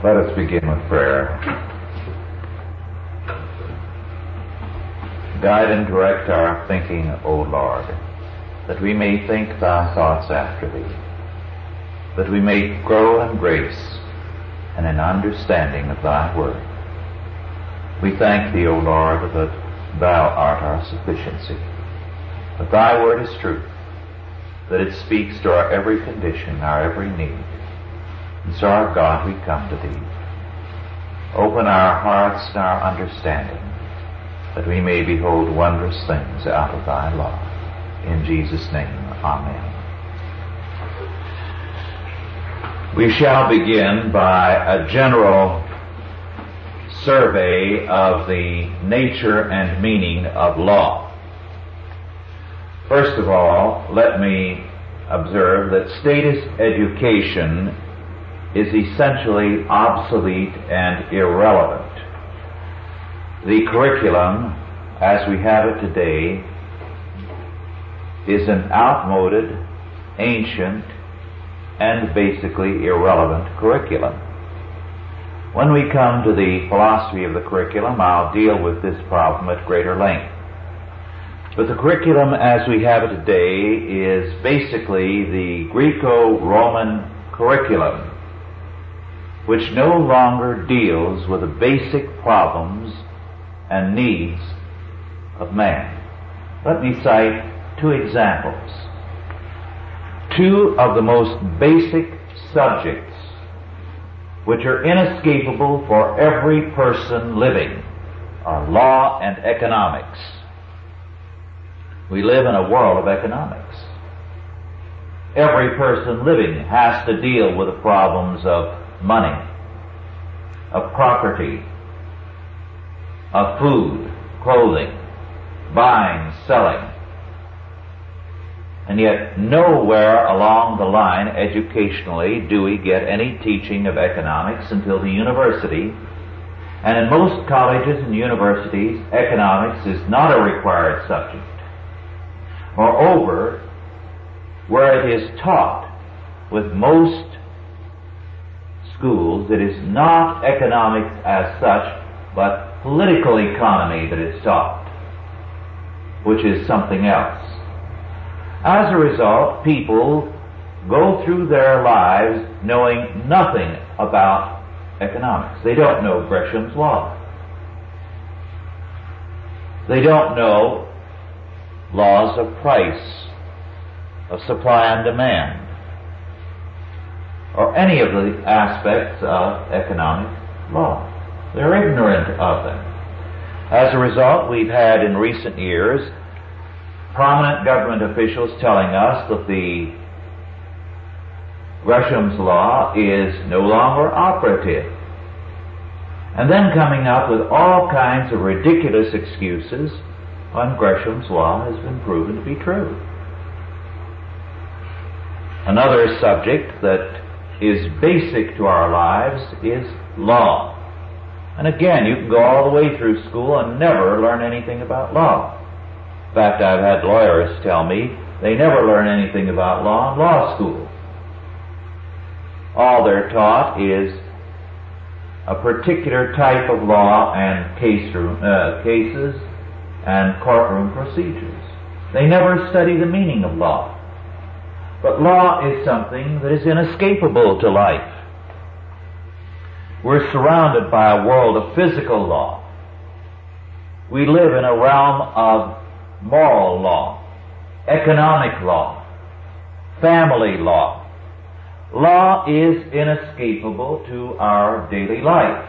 Let us begin with prayer. Guide and direct our thinking, O Lord, that we may think thy thoughts after thee, that we may grow in grace and in understanding of thy word. We thank thee, O Lord, that thou art our sufficiency, that thy word is truth, that it speaks to our every condition, our every need. And so, our God, we come to thee. Open our hearts and our understanding that we may behold wondrous things out of thy law. In Jesus' name, Amen. We shall begin by a general survey of the nature and meaning of law. First of all, let me observe that status education is essentially obsolete and irrelevant. The curriculum, as we have it today, is an outmoded, ancient, and basically irrelevant curriculum. When we come to the philosophy of the curriculum, I'll deal with this problem at greater length. But the curriculum as we have it today is basically the Greco-Roman curriculum, which no longer deals with the basic problems and needs of man. Let me cite two examples. Two of the most basic subjects which are inescapable for every person living are law and economics. We live in a world of economics. Every person living has to deal with the problems of money, of property, of food, clothing, buying, selling. And yet nowhere along the line educationally do we get any teaching of economics until the university. And in most colleges and universities, economics is not a required subject. Moreover, where it is taught with most schools, it is not economics as such, but political economy that is taught, which is something else. As a result, people go through their lives knowing nothing about economics. They don't know Gresham's law. They don't know laws of price, of supply and demand, or any of the aspects of economic law. They're ignorant of them. As a result, we've had in recent years prominent government officials telling us that the Gresham's law is no longer operative. And then coming up with all kinds of ridiculous excuses when Gresham's law has been proven to be true. Another subject that is basic to our lives is law. And again, you can go all the way through school and never learn anything about law. In fact, I've had lawyers tell me they never learn anything about law in law school. All they're taught is a particular type of law and case room, uh, cases and courtroom procedures. They never study the meaning of law. But law is something that is inescapable to life. We're surrounded by a world of physical law. We live in a realm of moral law, economic law, family law. Law is inescapable to our daily life.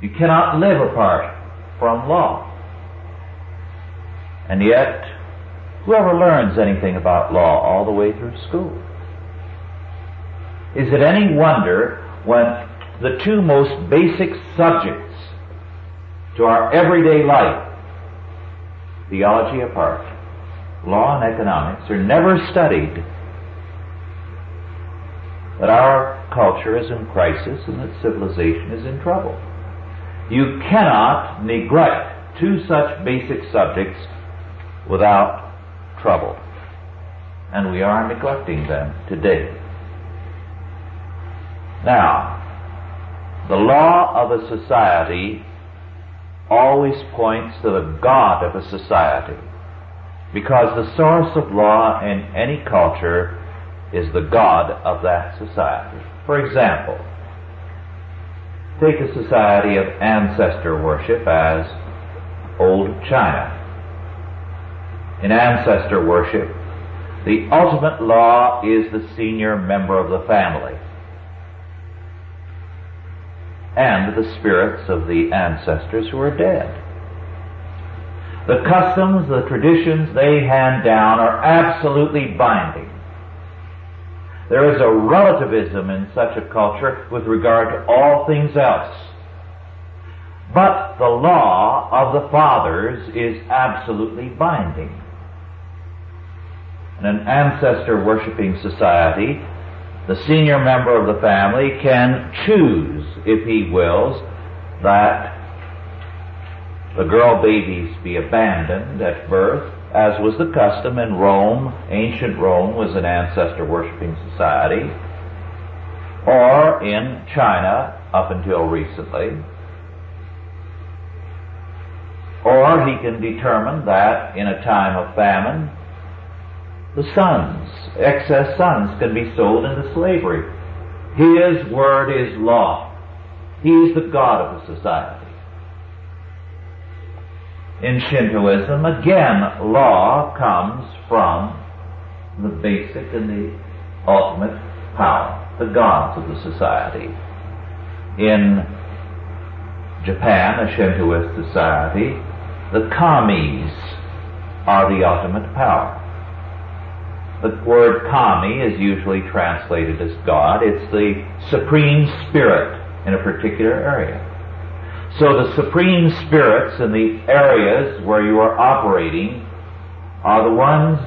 You cannot live apart from law. And yet, whoever learns anything about law all the way through school? Is it any wonder when the two most basic subjects to our everyday life, theology apart, law and economics, are never studied, that our culture is in crisis and that civilization is in trouble. You cannot neglect two such basic subjects without trouble. And we are neglecting them today. Now, The law of a society always points to the God of a society. Because the source of law in any culture is the God of that society. For example, take a society of ancestor worship as old China. In ancestor worship, the ultimate law is the senior member of the family and the spirits of the ancestors who are dead. The customs, the traditions they hand down are absolutely binding. There is a relativism in such a culture with regard to all things else. But the law of the fathers is absolutely binding. In an ancestor worshipping society, the senior member of the family can choose, if he wills, that the girl babies be abandoned at birth, as was the custom in Rome. Ancient Rome was an ancestor worshipping society. Or in China, up until recently. Or he can determine that in a time of famine, the sons, excess sons, can be sold into slavery. His word is law. He is the God of the society. In Shintoism, again, law comes from the basic and the ultimate power, the gods of the society. In Japan, a Shintoist society, the kamis are the ultimate power. The word kami is usually translated as God. It's the supreme spirit in a particular area. So the supreme spirits in the areas where you are operating are the ones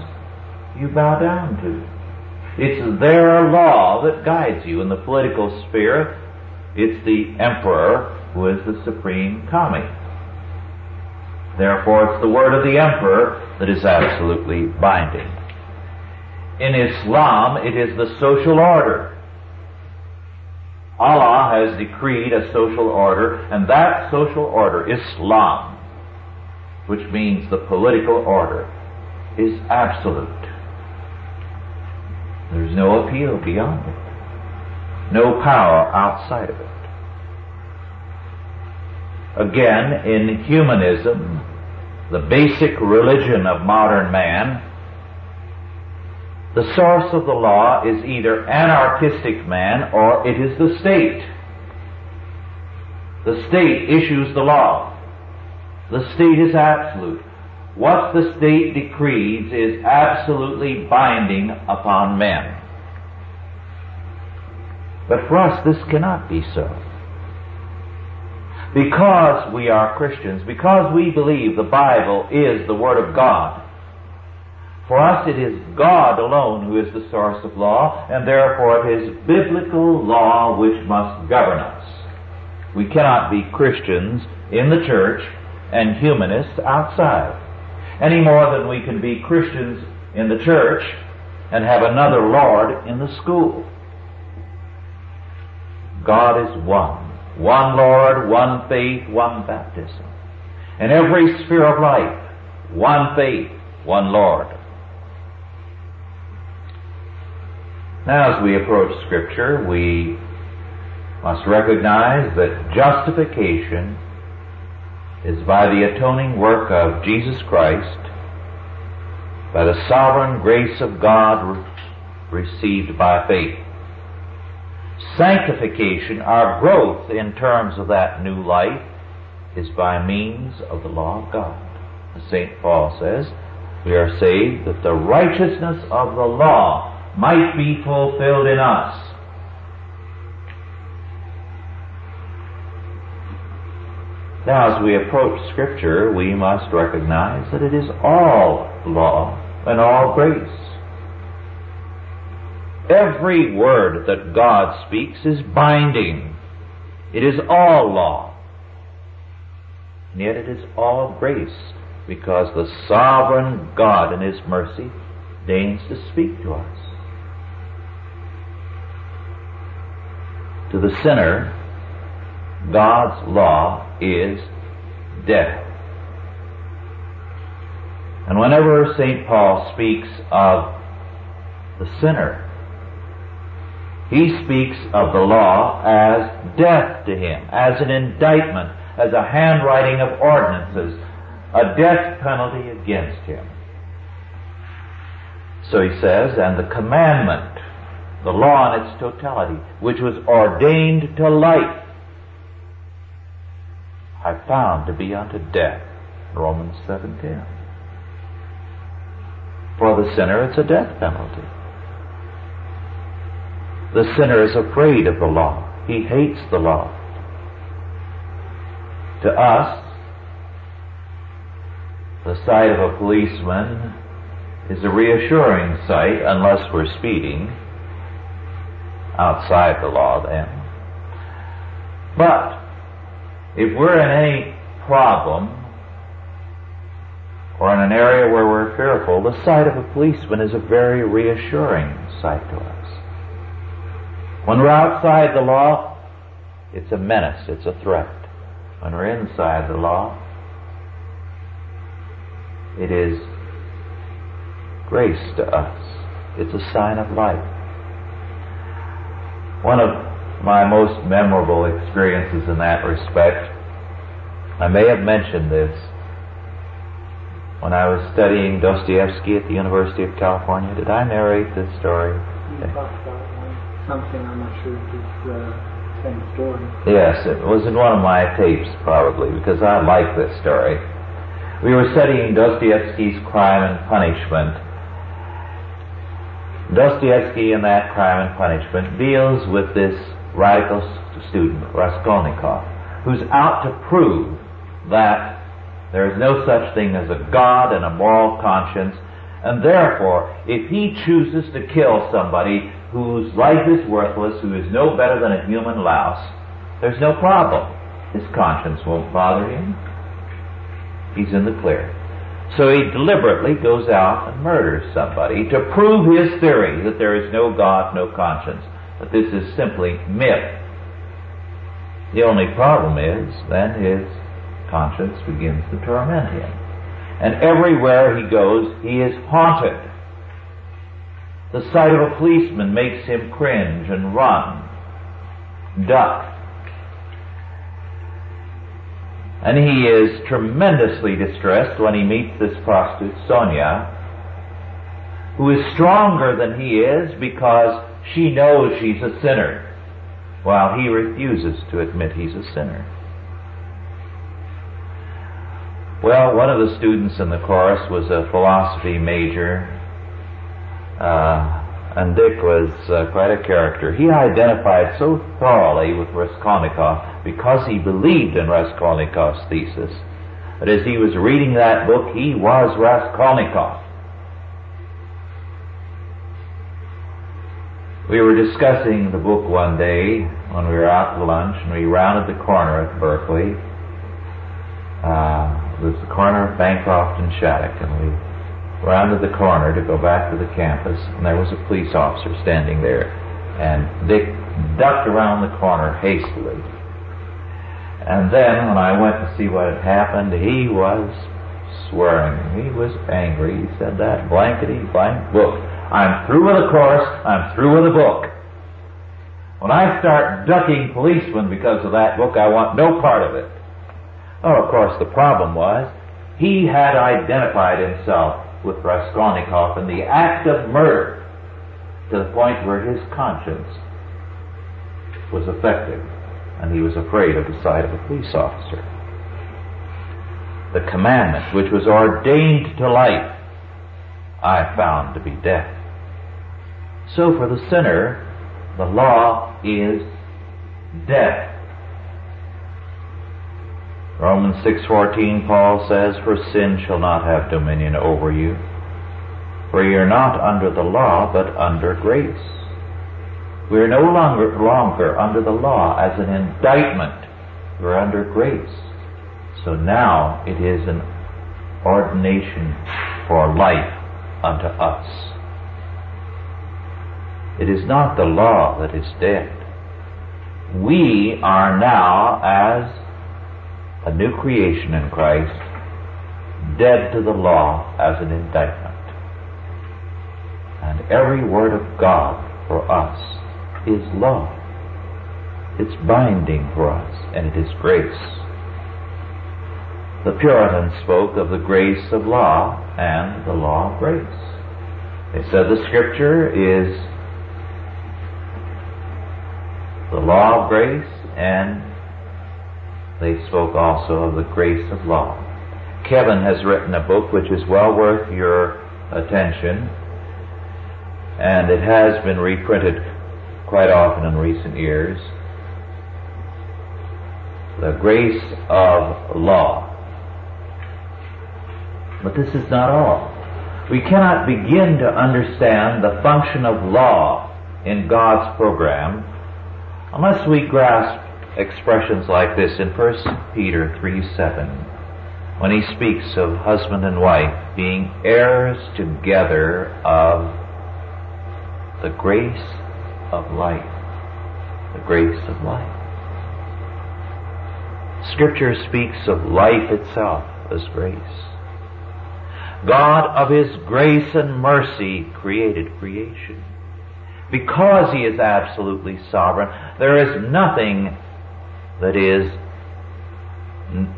you bow down to. It's their law that guides you. In the political sphere, it's the emperor who is the supreme kami. Therefore, it's the word of the emperor that is absolutely binding. In Islam, it is the social order Allah has decreed a social order, and that social order, Islam, which means the political order, is absolute. There's no appeal beyond it, no power outside of it. Again, in humanism, the basic religion of modern man, the source of the law is either anarchistic man or it is the state. The state issues the law. The state is absolute. What the state decrees is absolutely binding upon men. But for us, this cannot be so. Because we are Christians, because we believe the Bible is the Word of God, for us it is God alone who is the source of law, and therefore it is biblical law which must govern us. We cannot be Christians in the church and humanists outside, any more than we can be Christians in the church and have another Lord in the school. God is one. One Lord, one faith, one baptism. In every sphere of life, one faith, one Lord. Now, as we approach Scripture, we must recognize that justification is by the atoning work of Jesus Christ, by the sovereign grace of God received by faith. Sanctification, our growth in terms of that new life, is by means of the law of God. As St. Paul says, we are saved that the righteousness of the law might be fulfilled in us. Now, as we approach Scripture, we must recognize that it is all law and all grace. Every word that God speaks is binding. It is all law. And yet it is all grace because the sovereign God in His mercy deigns to speak to us. To the sinner, God's law is death. And whenever St. Paul speaks of the sinner, he speaks of the law as death to him, as an indictment, as a handwriting of ordinances, a death penalty against him. So he says, and the commandment, the law in its totality, which was ordained to life, I found to be unto death. Romans 7.10. For the sinner, it's a death penalty. The sinner is afraid of the law. He hates the law. To us, the sight of a policeman is a reassuring sight unless we're speeding outside the law then. But if we're in any problem or in an area where we're fearful, the sight of a policeman is a very reassuring sight to us. When we're outside the law, it's a menace, it's a threat. When we're inside the law, it is grace to us. It's a sign of life. One of my most memorable experiences in that respect, I may have mentioned this, when I was studying Dostoevsky at the University of California. Did I narrate this story? Something, I'm not sure if it's the same story. Yes, it was in one of my tapes, probably, because I like this story. We were studying Dostoevsky's Crime and Punishment, Dostoevsky in that Crime and Punishment deals with this radical student, Raskolnikov, who's out to prove that there is no such thing as a God and a moral conscience, and therefore, if he chooses to kill somebody whose life is worthless, who is no better than a human louse, there's no problem. His conscience won't bother him. He's in the clear. So he deliberately goes out and murders somebody to prove his theory that there is no God, no conscience, that this is simply myth. The only problem is then his conscience begins to torment him. And everywhere he goes, he is haunted. The sight of a policeman makes him cringe and run, duck, and he is tremendously distressed when he meets this prostitute, Sonia, who is stronger than he is because she knows she's a sinner, while he refuses to admit he's a sinner. Well, one of the students in the chorus was a philosophy major, uh, and Dick was uh, quite a character. He identified so thoroughly with Raskolnikov because he believed in Raskolnikov's thesis. that as he was reading that book, he was Raskolnikov. We were discussing the book one day when we were out to lunch, and we rounded the corner at Berkeley. Uh, it was the corner of Bancroft and Shattuck, and we rounded the corner to go back to the campus, and there was a police officer standing there. And Dick ducked around the corner hastily. And then, when I went to see what had happened, he was swearing. He was angry. He said, That blankety blank book. I'm through with the course. I'm through with the book. When I start ducking policemen because of that book, I want no part of it. Oh, of course, the problem was he had identified himself with Raskolnikov in the act of murder to the point where his conscience was affected and he was afraid of the sight of a police officer. The commandment which was ordained to life I found to be death. So for the sinner, the law is death. Romans 6:14 Paul says, "For sin shall not have dominion over you, for you are not under the law, but under grace." We are no longer longer under the law as an indictment. We're under grace. So now it is an ordination for life unto us. It is not the law that is dead. we are now, as a new creation in Christ, dead to the law as an indictment. And every word of God for us is law. It's binding for us, and it is grace. The Puritans spoke of the grace of law and the law of grace. They said the scripture is the law of grace and they spoke also of the grace of law. Kevan has written a book which is well worth your attention and it has been reprinted quite often in recent years. The grace of law. But this is not all. We cannot begin to understand the function of law in God's program unless we grasp expressions like this in 1 Peter 3 7, when he speaks of husband and wife being heirs together of the grace of life. The grace of life. Scripture speaks of life itself as grace. God of His grace and mercy created creation. Because He is absolutely sovereign, there is nothing that is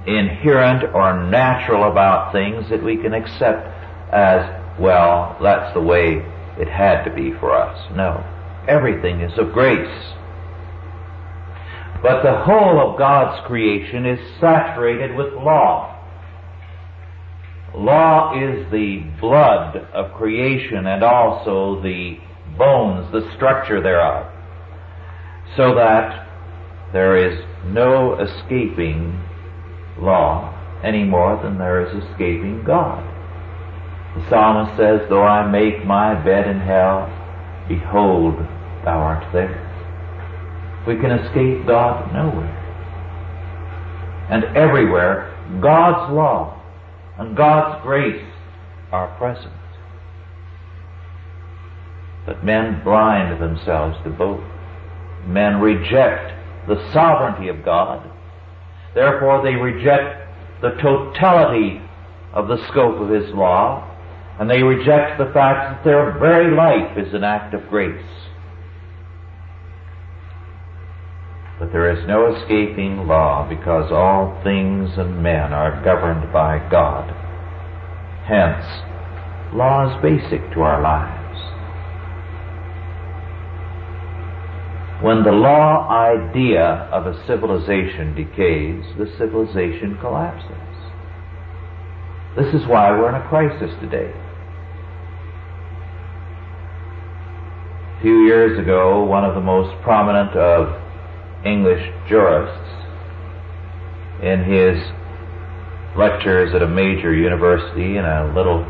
inherent or natural about things that we can accept as, well, that's the way it had to be for us. No. Everything is of grace. But the whole of God's creation is saturated with law. Law is the blood of creation and also the bones, the structure thereof. So that there is no escaping law any more than there is escaping God. The psalmist says, Though I make my bed in hell, behold, thou art there. We can escape God nowhere. And everywhere, God's law and God's grace are present. But men blind themselves to both. Men reject the sovereignty of God. Therefore, they reject the totality of the scope of His law, and they reject the fact that their very life is an act of grace. But there is no escaping law because all things and men are governed by God. Hence, law is basic to our lives. When the law idea of a civilization decays, the civilization collapses. This is why we're in a crisis today. A few years ago, one of the most prominent of English jurists in his lectures at a major university in a little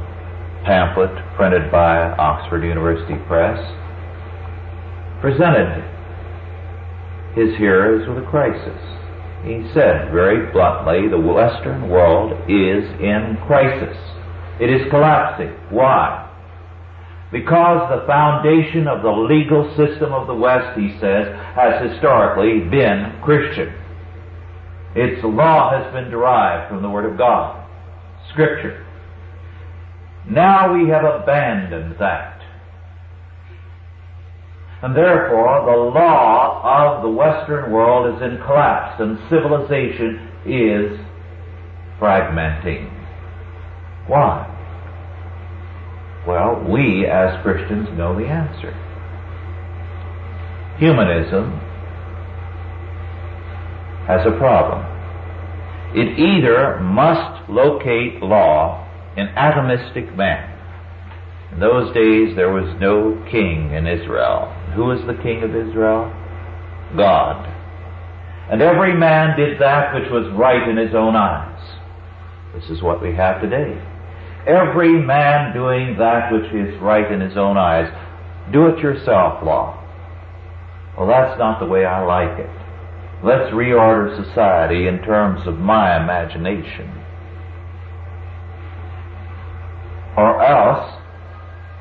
pamphlet printed by Oxford University Press presented his hearers with a crisis. He said very bluntly, the Western world is in crisis. It is collapsing. Why? Because the foundation of the legal system of the West, he says, has historically been Christian. Its law has been derived from the Word of God, Scripture. Now we have abandoned that. And therefore, the law of the Western world is in collapse and civilization is fragmenting. Why? Well, we as Christians know the answer. Humanism has a problem. It either must locate law in atomistic man. In those days there was no king in Israel. Who was the king of Israel? God. And every man did that which was right in his own eyes. This is what we have today every man doing that which is right in his own eyes. Do it yourself law. Well, that's not the way I like it. Let's reorder society in terms of my imagination. Or else,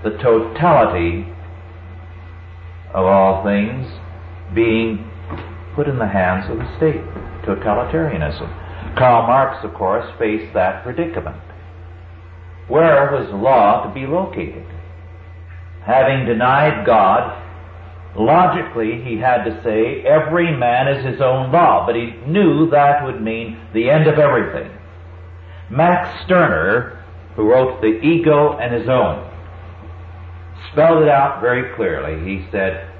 the totality of all things being put in the hands of the state, totalitarianism. Karl Marx, of course, faced that predicament. Where was law to be located? Having denied God, logically he had to say every man is his own law, but he knew that would mean the end of everything. Max Stirner, who wrote The Ego and His Own, spelled it out very clearly. He said,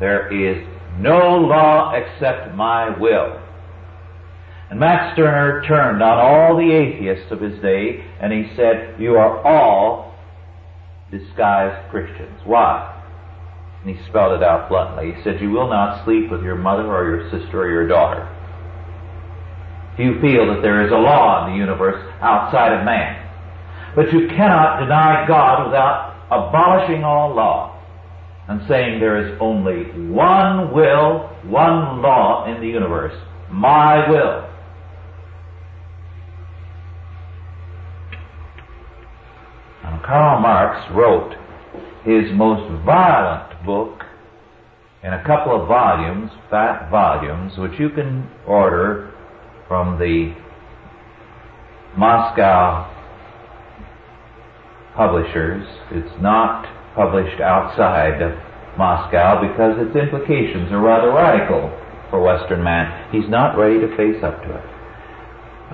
There is no law except my will. And Max Stirner turned on all the atheists of his day and he said, You are all disguised Christians. Why? And he spelled it out bluntly. He said, You will not sleep with your mother or your sister or your daughter. If you feel that there is a law in the universe outside of man. But you cannot deny God without abolishing all law and saying there is only one will, one law in the universe. My will. And Karl Marx wrote his most violent book in a couple of volumes, fat volumes, which you can order from the Moscow publishers. It's not published outside of Moscow because its implications are rather radical for Western man. He's not ready to face up to it.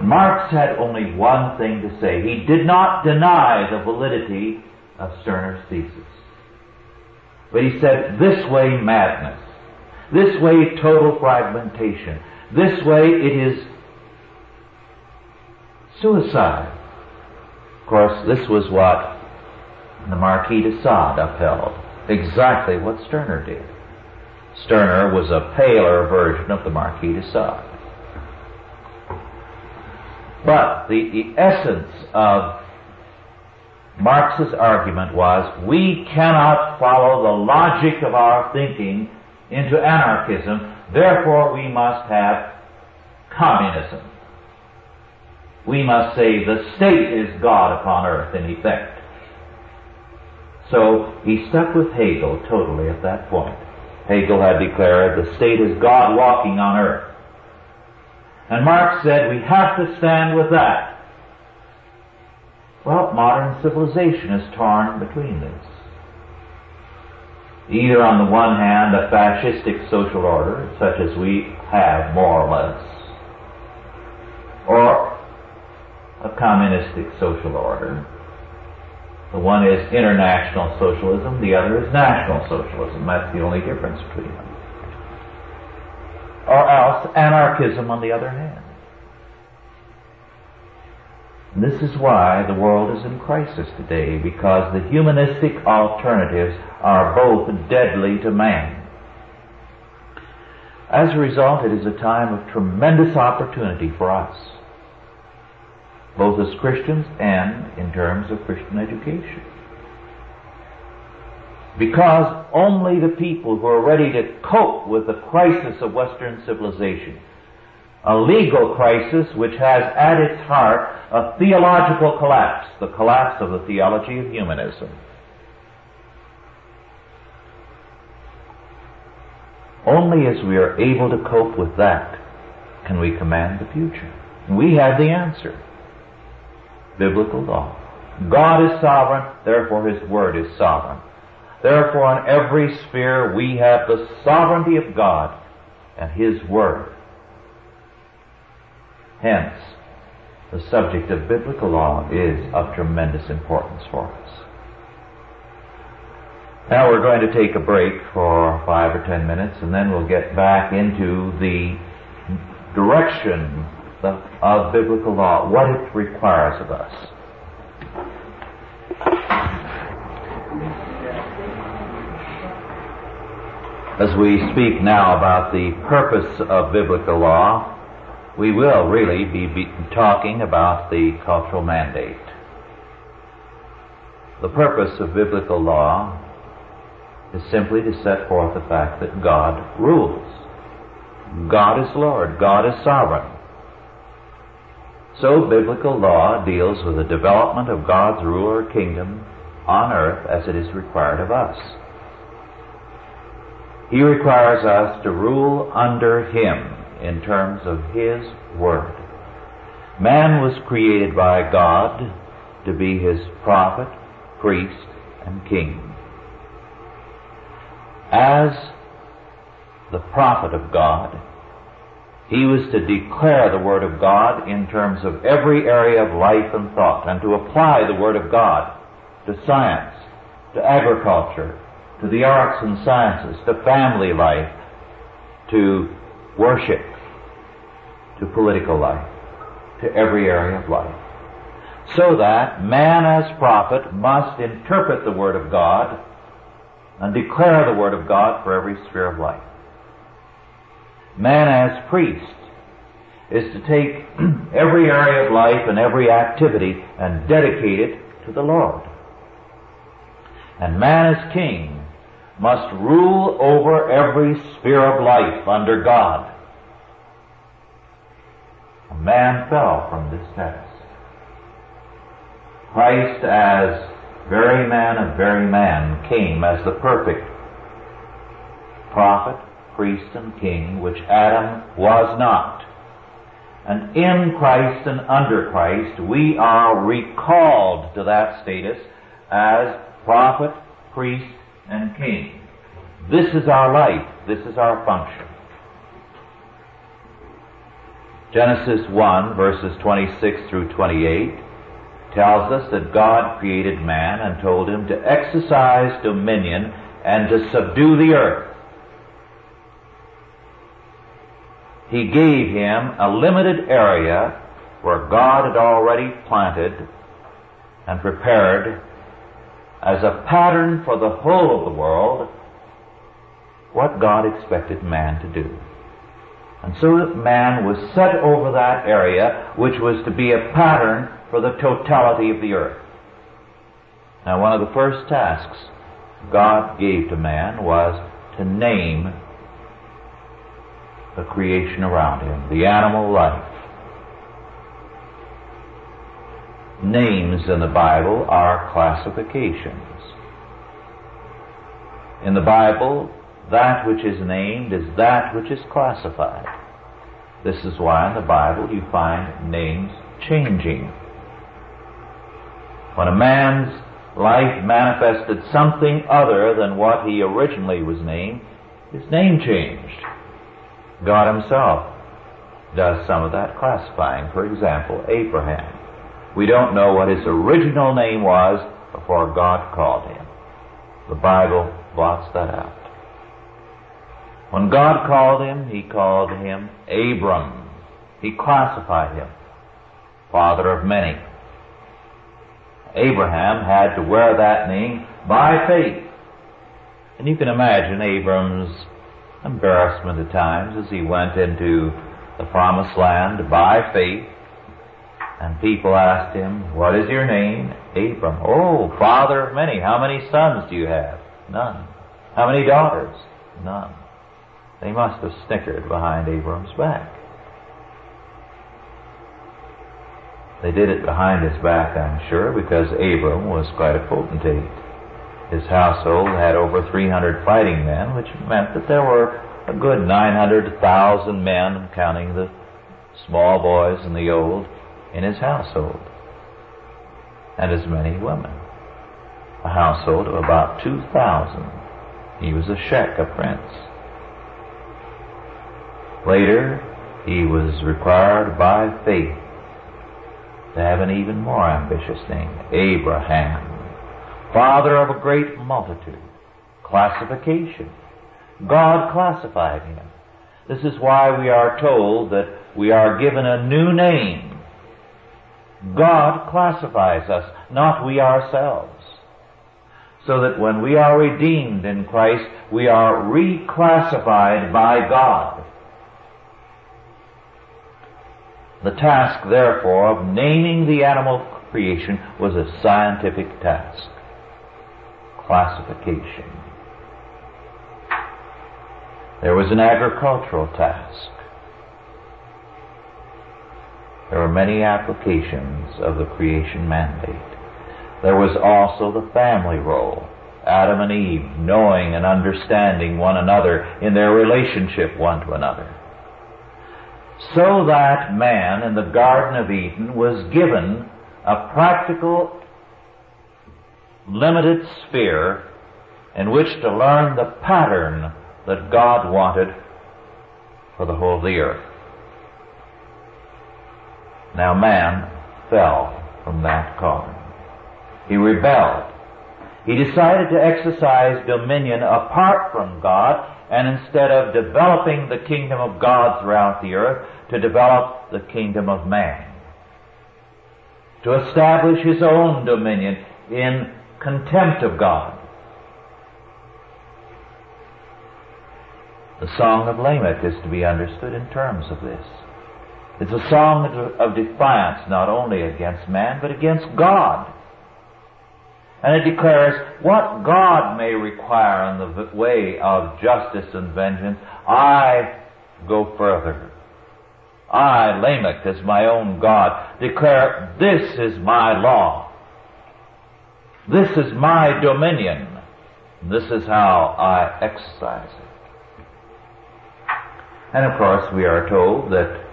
Marx had only one thing to say. He did not deny the validity of Stirner's thesis. But he said, this way madness. This way total fragmentation. This way it is suicide. Of course, this was what the Marquis de Sade upheld. Exactly what Stirner did. Stirner was a paler version of the Marquis de Sade. But the, the essence of Marx's argument was we cannot follow the logic of our thinking into anarchism, therefore we must have communism. We must say the state is God upon earth in effect. So he stuck with Hegel totally at that point. Hegel had declared the state is God walking on earth. And Marx said we have to stand with that. Well, modern civilization is torn between this. Either on the one hand a fascistic social order, such as we have more or less, or a communistic social order. The one is international socialism, the other is national socialism. That's the only difference between them or else anarchism on the other hand. And this is why the world is in crisis today, because the humanistic alternatives are both deadly to man. As a result, it is a time of tremendous opportunity for us, both as Christians and in terms of Christian education. Because only the people who are ready to cope with the crisis of Western civilization, a legal crisis which has at its heart a theological collapse, the collapse of the theology of humanism. Only as we are able to cope with that can we command the future. We have the answer. Biblical law. God is sovereign, therefore His Word is sovereign. Therefore, in every sphere, we have the sovereignty of God and His Word. Hence, the subject of biblical law is of tremendous importance for us. Now we're going to take a break for five or ten minutes and then we'll get back into the direction of biblical law, what it requires of us. As we speak now about the purpose of biblical law, we will really be, be talking about the cultural mandate. The purpose of biblical law is simply to set forth the fact that God rules. God is Lord. God is sovereign. So biblical law deals with the development of God's rule or kingdom on earth as it is required of us. He requires us to rule under Him in terms of His Word. Man was created by God to be His prophet, priest, and king. As the prophet of God, he was to declare the Word of God in terms of every area of life and thought, and to apply the Word of God to science, to agriculture, to the arts and sciences, to family life, to worship, to political life, to every area of life. So that man as prophet must interpret the Word of God and declare the Word of God for every sphere of life. Man as priest is to take every area of life and every activity and dedicate it to the Lord. And man as king must rule over every sphere of life under God. A man fell from this test. Christ as very man of very man came as the perfect prophet, priest, and king, which Adam was not. And in Christ and under Christ, we are recalled to that status as prophet, priest, and king. This is our life. This is our function. Genesis 1 verses 26 through 28 tells us that God created man and told him to exercise dominion and to subdue the earth. He gave him a limited area where God had already planted and prepared as a pattern for the whole of the world what God expected man to do. And so that man was set over that area which was to be a pattern for the totality of the earth. Now one of the first tasks God gave to man was to name the creation around him, the animal life. Names in the Bible are classifications. In the Bible, that which is named is that which is classified. This is why in the Bible you find names changing. When a man's life manifested something other than what he originally was named, his name changed. God himself does some of that classifying. For example, Abraham. We don't know what his original name was before God called him. The Bible blots that out. When God called him, he called him Abram. He classified him, father of many. Abraham had to wear that name by faith. And you can imagine Abram's embarrassment at times as he went into the promised land by faith. And people asked him, What is your name? Abram. Oh, father of many. How many sons do you have? None. How many daughters? None. They must have snickered behind Abram's back. They did it behind his back, I'm sure, because Abram was quite a potentate. His household had over 300 fighting men, which meant that there were a good 900,000 men, counting the small boys and the old, in his household. And as many women. A household of about 2,000. He was a sheikh, a prince. Later, he was required by faith to have an even more ambitious name, Abraham, father of a great multitude. Classification. God classified him. This is why we are told that we are given a new name. God classifies us, not we ourselves. So that when we are redeemed in Christ, we are reclassified by God. The task, therefore, of naming the animal creation was a scientific task. Classification. There was an agricultural task. There were many applications of the creation mandate. There was also the family role Adam and Eve, knowing and understanding one another in their relationship one to another. So that man in the Garden of Eden was given a practical, limited sphere in which to learn the pattern that God wanted for the whole of the earth. Now man fell from that calling. He rebelled. He decided to exercise dominion apart from God and instead of developing the kingdom of God throughout the earth, to develop the kingdom of man. To establish his own dominion in contempt of God. The Song of Lamech is to be understood in terms of this. It's a song of defiance not only against man, but against God. And it declares what God may require in the way of justice and vengeance. I go further. I, Lamech, as my own God, declare this is my law. This is my dominion. This is how I exercise it. And of course, we are told that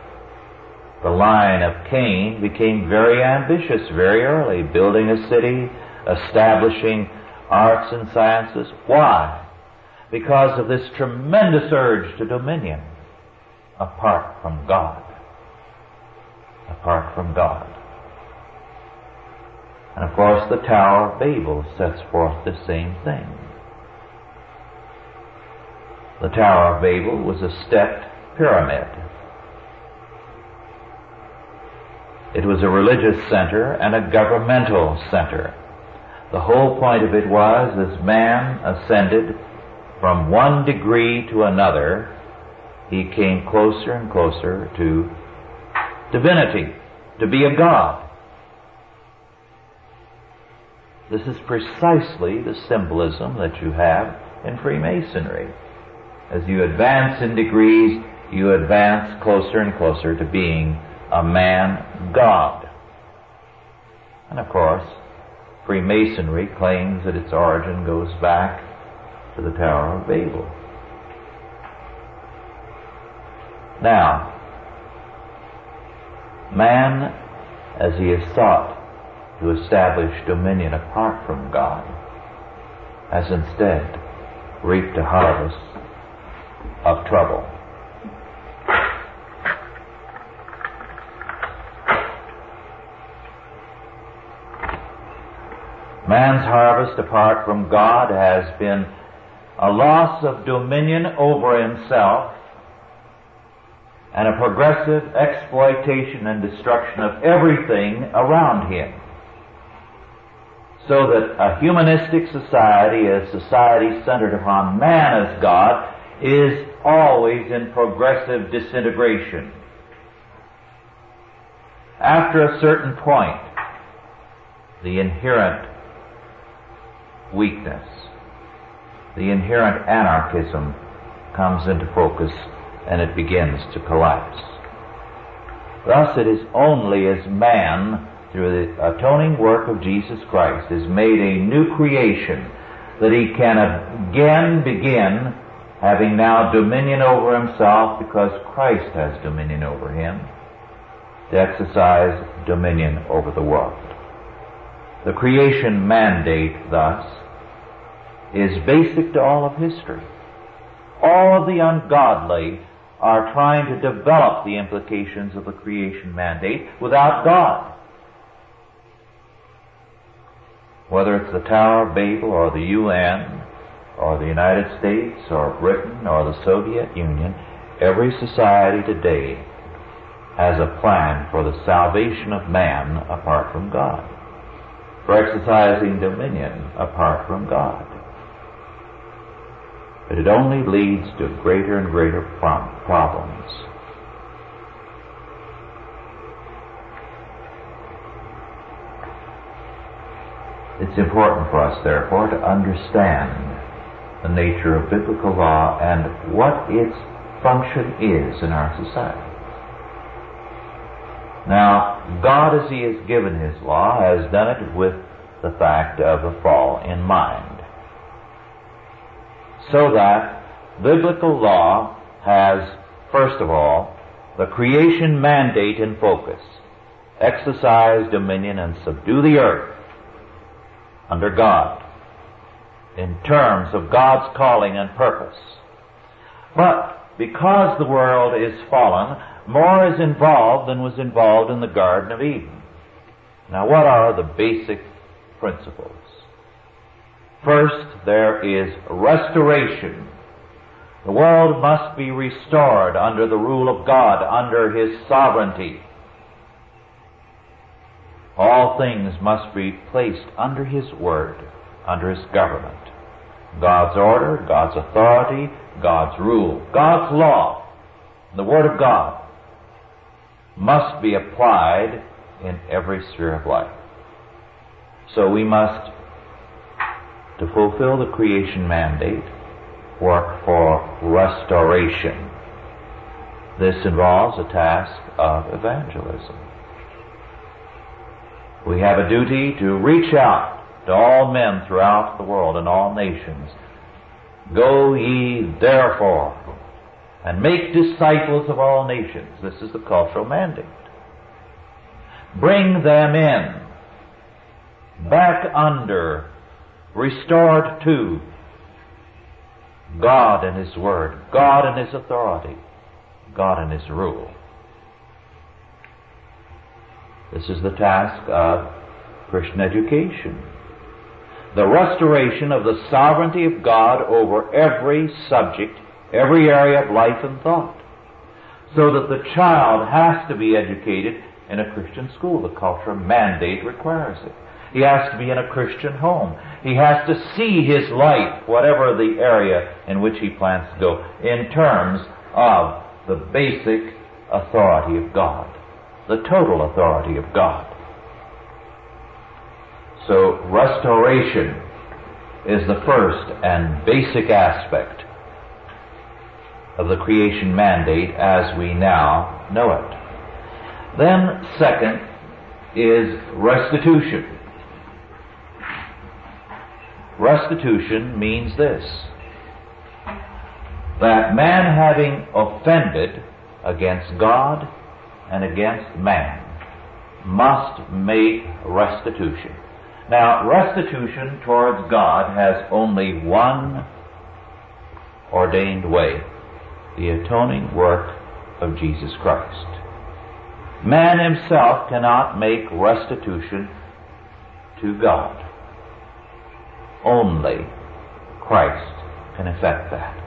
the line of Cain became very ambitious very early, building a city, establishing arts and sciences. Why? Because of this tremendous urge to dominion apart from God. Apart from God. And of course, the Tower of Babel sets forth the same thing. The Tower of Babel was a stepped pyramid. It was a religious center and a governmental center. The whole point of it was as man ascended from one degree to another, he came closer and closer to divinity, to be a God. This is precisely the symbolism that you have in Freemasonry. As you advance in degrees, you advance closer and closer to being a man God. And of course, Freemasonry claims that its origin goes back to the Tower of Babel. Now, man, as he is sought to establish dominion apart from God, has instead reaped a harvest of trouble. Man's harvest apart from God has been a loss of dominion over himself and a progressive exploitation and destruction of everything around him. So that a humanistic society, a society centered upon man as God, is always in progressive disintegration. After a certain point, the inherent weakness. The inherent anarchism comes into focus and it begins to collapse. Thus it is only as man, through the atoning work of Jesus Christ, is made a new creation that he can again begin having now dominion over himself because Christ has dominion over him, to exercise dominion over the world. The creation mandate, thus, is basic to all of history. All of the ungodly are trying to develop the implications of the creation mandate without God. Whether it's the Tower of Babel or the UN or the United States or Britain or the Soviet Union, every society today has a plan for the salvation of man apart from God, for exercising dominion apart from God but it only leads to greater and greater problems. It's important for us, therefore, to understand the nature of biblical law and what its function is in our society. Now, God, as He has given His law, has done it with the fact of the fall in mind. So that biblical law has, first of all, the creation mandate in focus. Exercise dominion and subdue the earth under God in terms of God's calling and purpose. But because the world is fallen, more is involved than was involved in the Garden of Eden. Now what are the basic principles? First, there is restoration. The world must be restored under the rule of God, under His sovereignty. All things must be placed under His word, under His government. God's order, God's authority, God's rule, God's law, the Word of God must be applied in every sphere of life. So we must, to fulfill the creation mandate, work for restoration. This involves a task of evangelism. We have a duty to reach out to all men throughout the world and all nations. Go ye therefore and make disciples of all nations. This is the cultural mandate. Bring them in, back under, restored to God and His Word, God and His authority, God and His rule. This is the task of Christian education. The restoration of the sovereignty of God over every subject, every area of life and thought. So that the child has to be educated in a Christian school. The cultural mandate requires it. He has to be in a Christian home. He has to see his life, whatever the area in which he plans to go, in terms of the basic authority of God, the total authority of God. So restoration is the first and basic aspect of the creation mandate as we now know it. Then, second, is restitution. Restitution means this that man having offended against God and against man must make restitution. Now, restitution towards God has only one ordained way the atoning work of Jesus Christ. Man himself cannot make restitution to God. Only Christ can effect that.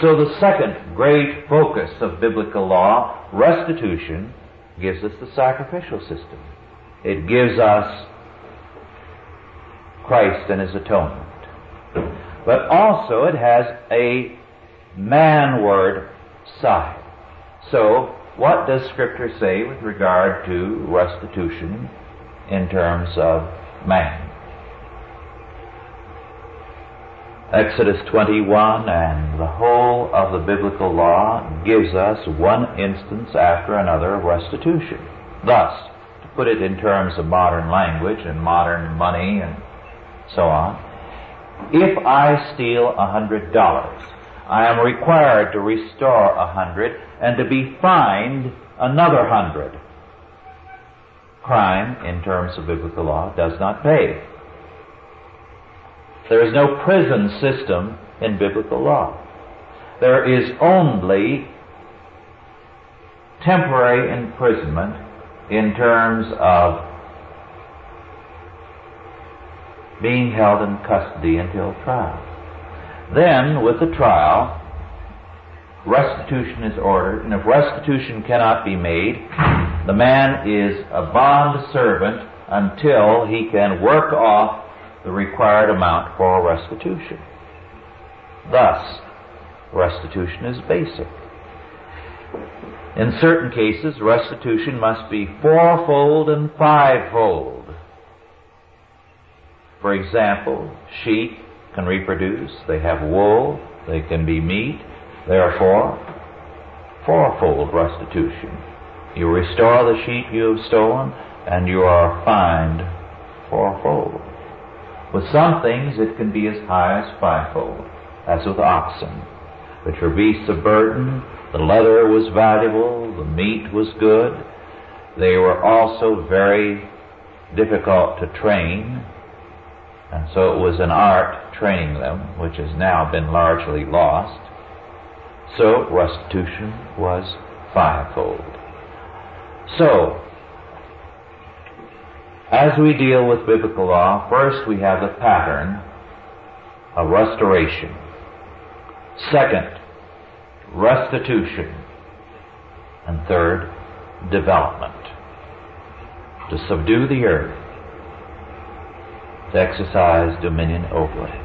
So the second great focus of biblical law, restitution, gives us the sacrificial system. It gives us Christ and His atonement. But also it has a manward side. So what does Scripture say with regard to restitution in terms of man? Exodus 21 and the whole of the biblical law gives us one instance after another of restitution. Thus, to put it in terms of modern language and modern money and so on, if I steal a hundred dollars, I am required to restore a hundred and to be fined another hundred. Crime, in terms of biblical law, does not pay. There is no prison system in biblical law. There is only temporary imprisonment in terms of being held in custody until trial. Then, with the trial, restitution is ordered, and if restitution cannot be made, the man is a bond servant until he can work off the required amount for restitution. Thus, restitution is basic. In certain cases, restitution must be fourfold and fivefold. For example, sheep can reproduce, they have wool, they can be meat, therefore, fourfold restitution. You restore the sheep you have stolen, and you are fined fourfold. With some things, it can be as high as fivefold. as with oxen, which were beasts of burden. The leather was valuable, the meat was good. They were also very difficult to train, and so it was an art training them, which has now been largely lost. So restitution was fivefold. So, as we deal with biblical law, first we have the pattern of restoration. Second, restitution. And third, development. To subdue the earth, to exercise dominion over it.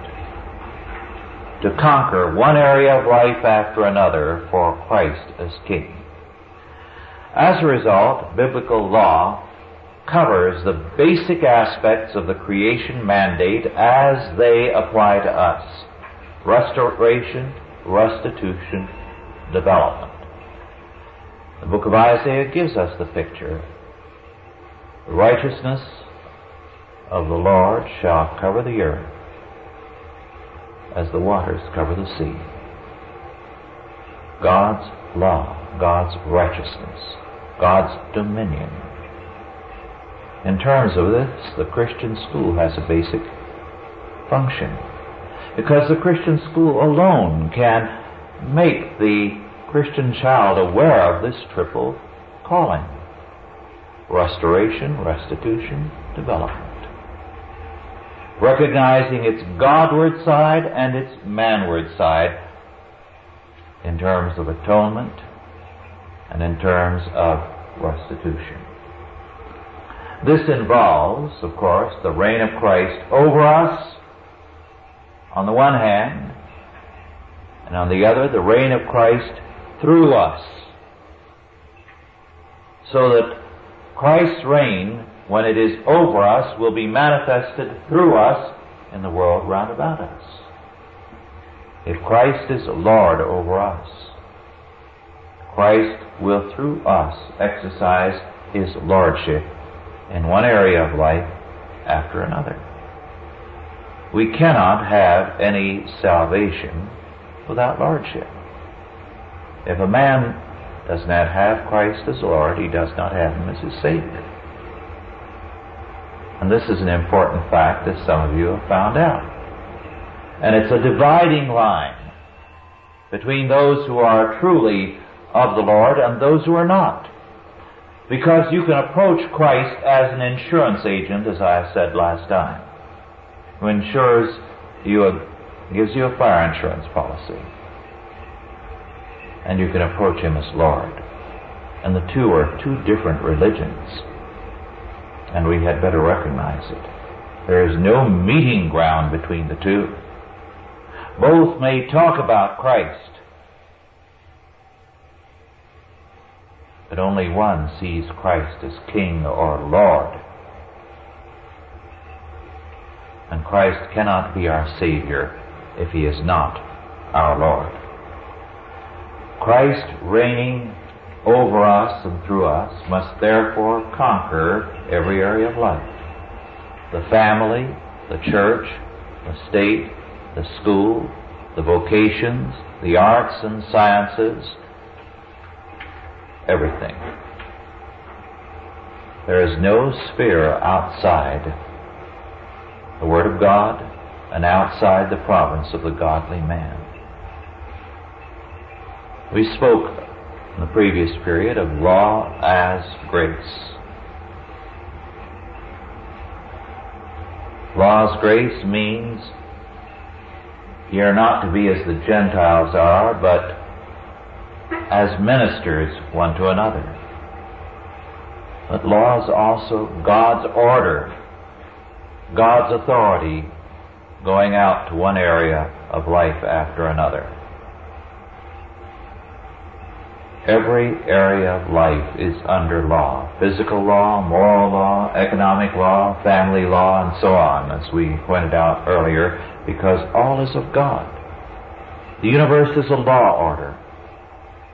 To conquer one area of life after another for Christ as King. As a result, biblical law covers the basic aspects of the creation mandate as they apply to us. Restoration, restitution, development. The book of Isaiah gives us the picture. The righteousness of the Lord shall cover the earth as the waters cover the sea. God's law, God's righteousness, God's dominion. In terms of this, the Christian school has a basic function. Because the Christian school alone can make the Christian child aware of this triple calling restoration, restitution, development. Recognizing its Godward side and its manward side in terms of atonement and in terms of restitution. This involves, of course, the reign of Christ over us on the one hand, and on the other, the reign of Christ through us. So that Christ's reign, when it is over us, will be manifested through us in the world round about us. If Christ is Lord over us, Christ will through us exercise His Lordship in one area of life after another. We cannot have any salvation without lordship. If a man does not have Christ as Lord, he does not have him as his Savior. And this is an important fact that some of you have found out. And it's a dividing line between those who are truly of the Lord and those who are not. Because you can approach Christ as an insurance agent, as I said last time, who insures you gives you a fire insurance policy. And you can approach him as Lord. And the two are two different religions. And we had better recognize it. There is no meeting ground between the two. Both may talk about Christ, but only one sees Christ as King or Lord. And Christ cannot be our Savior if He is not our Lord. Christ reigning over us and through us must therefore conquer every area of life. The family, the church, the state, the school, the vocations, the arts and sciences, everything. There is no sphere outside the Word of God and outside the province of the godly man. We spoke in the previous period of law as grace. Law as grace means you're not to be as the Gentiles are, but as ministers one to another. But law is also God's order, God's authority going out to one area of life after another. Every area of life is under law. Physical law, moral law, economic law, family law, and so on, as we pointed out earlier, because all is of God. The universe is a law order.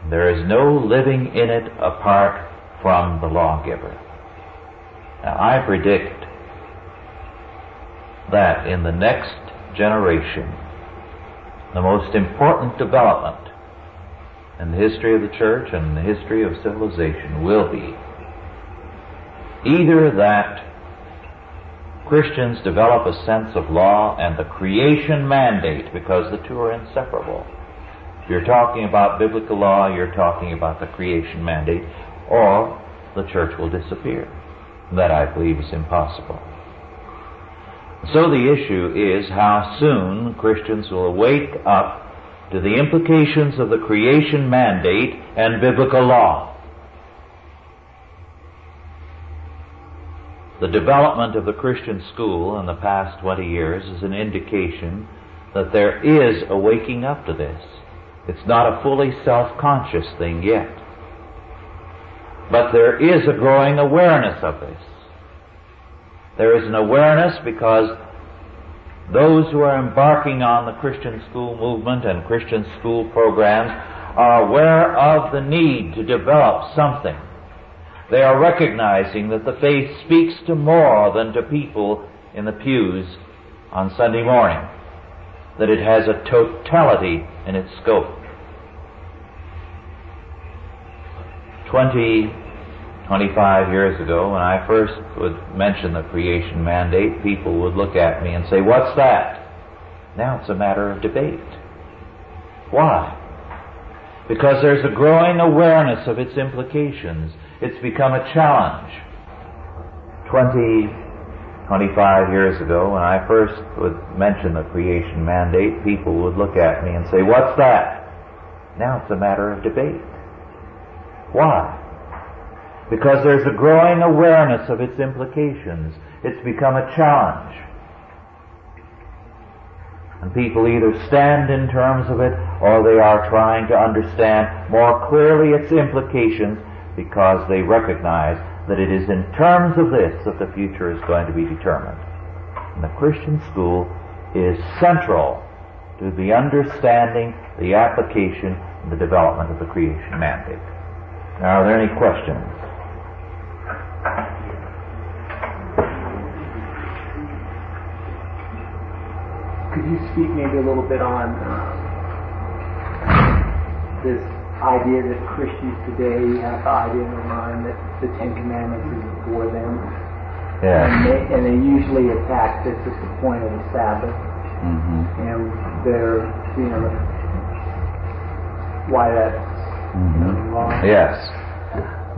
There is no living in it apart from the lawgiver. Now, I predict that in the next generation, the most important development in the history of the church and the history of civilization will be either that Christians develop a sense of law and the creation mandate because the two are inseparable. You're talking about biblical law, you're talking about the creation mandate, or the church will disappear. That I believe is impossible. So the issue is how soon Christians will wake up to the implications of the creation mandate and biblical law. The development of the Christian school in the past 20 years is an indication that there is a waking up to this. It's not a fully self-conscious thing yet. But there is a growing awareness of this. There is an awareness because those who are embarking on the Christian school movement and Christian school programs are aware of the need to develop something. They are recognizing that the faith speaks to more than to people in the pews on Sunday morning, that it has a totality in its scope. 20, 25 years ago, when I first would mention the creation mandate, people would look at me and say, What's that? Now it's a matter of debate. Why? Because there's a growing awareness of its implications. It's become a challenge. 20, 25 years ago, when I first would mention the creation mandate, people would look at me and say, What's that? Now it's a matter of debate. Why? because there's a growing awareness of its implications. It's become a challenge. And people either stand in terms of it or they are trying to understand more clearly its implications because they recognize that it is in terms of this that the future is going to be determined. And the Christian school is central to the understanding, the application, and the development of the creation mandate. Now, are there any questions? Could you speak maybe a little bit on uh, this idea that Christians today have the idea in their mind that the Ten Commandments is for them? Yeah. And they, and they usually attack this at the point of the Sabbath. Mm-hmm. And they're, you know, why that's Mm-hmm. wrong. Yes.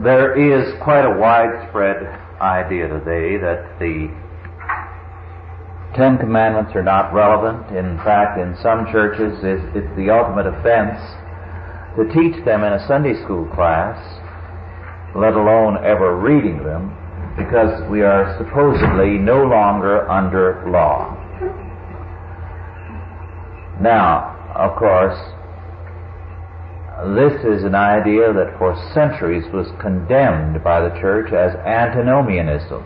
There is quite a widespread idea today that the Ten Commandments are not relevant. In fact, in some churches, it's, it's the ultimate offense to teach them in a Sunday school class, let alone ever reading them, because we are supposedly no longer under law. Now, of course, this is an idea that for centuries was condemned by the church as antinomianism.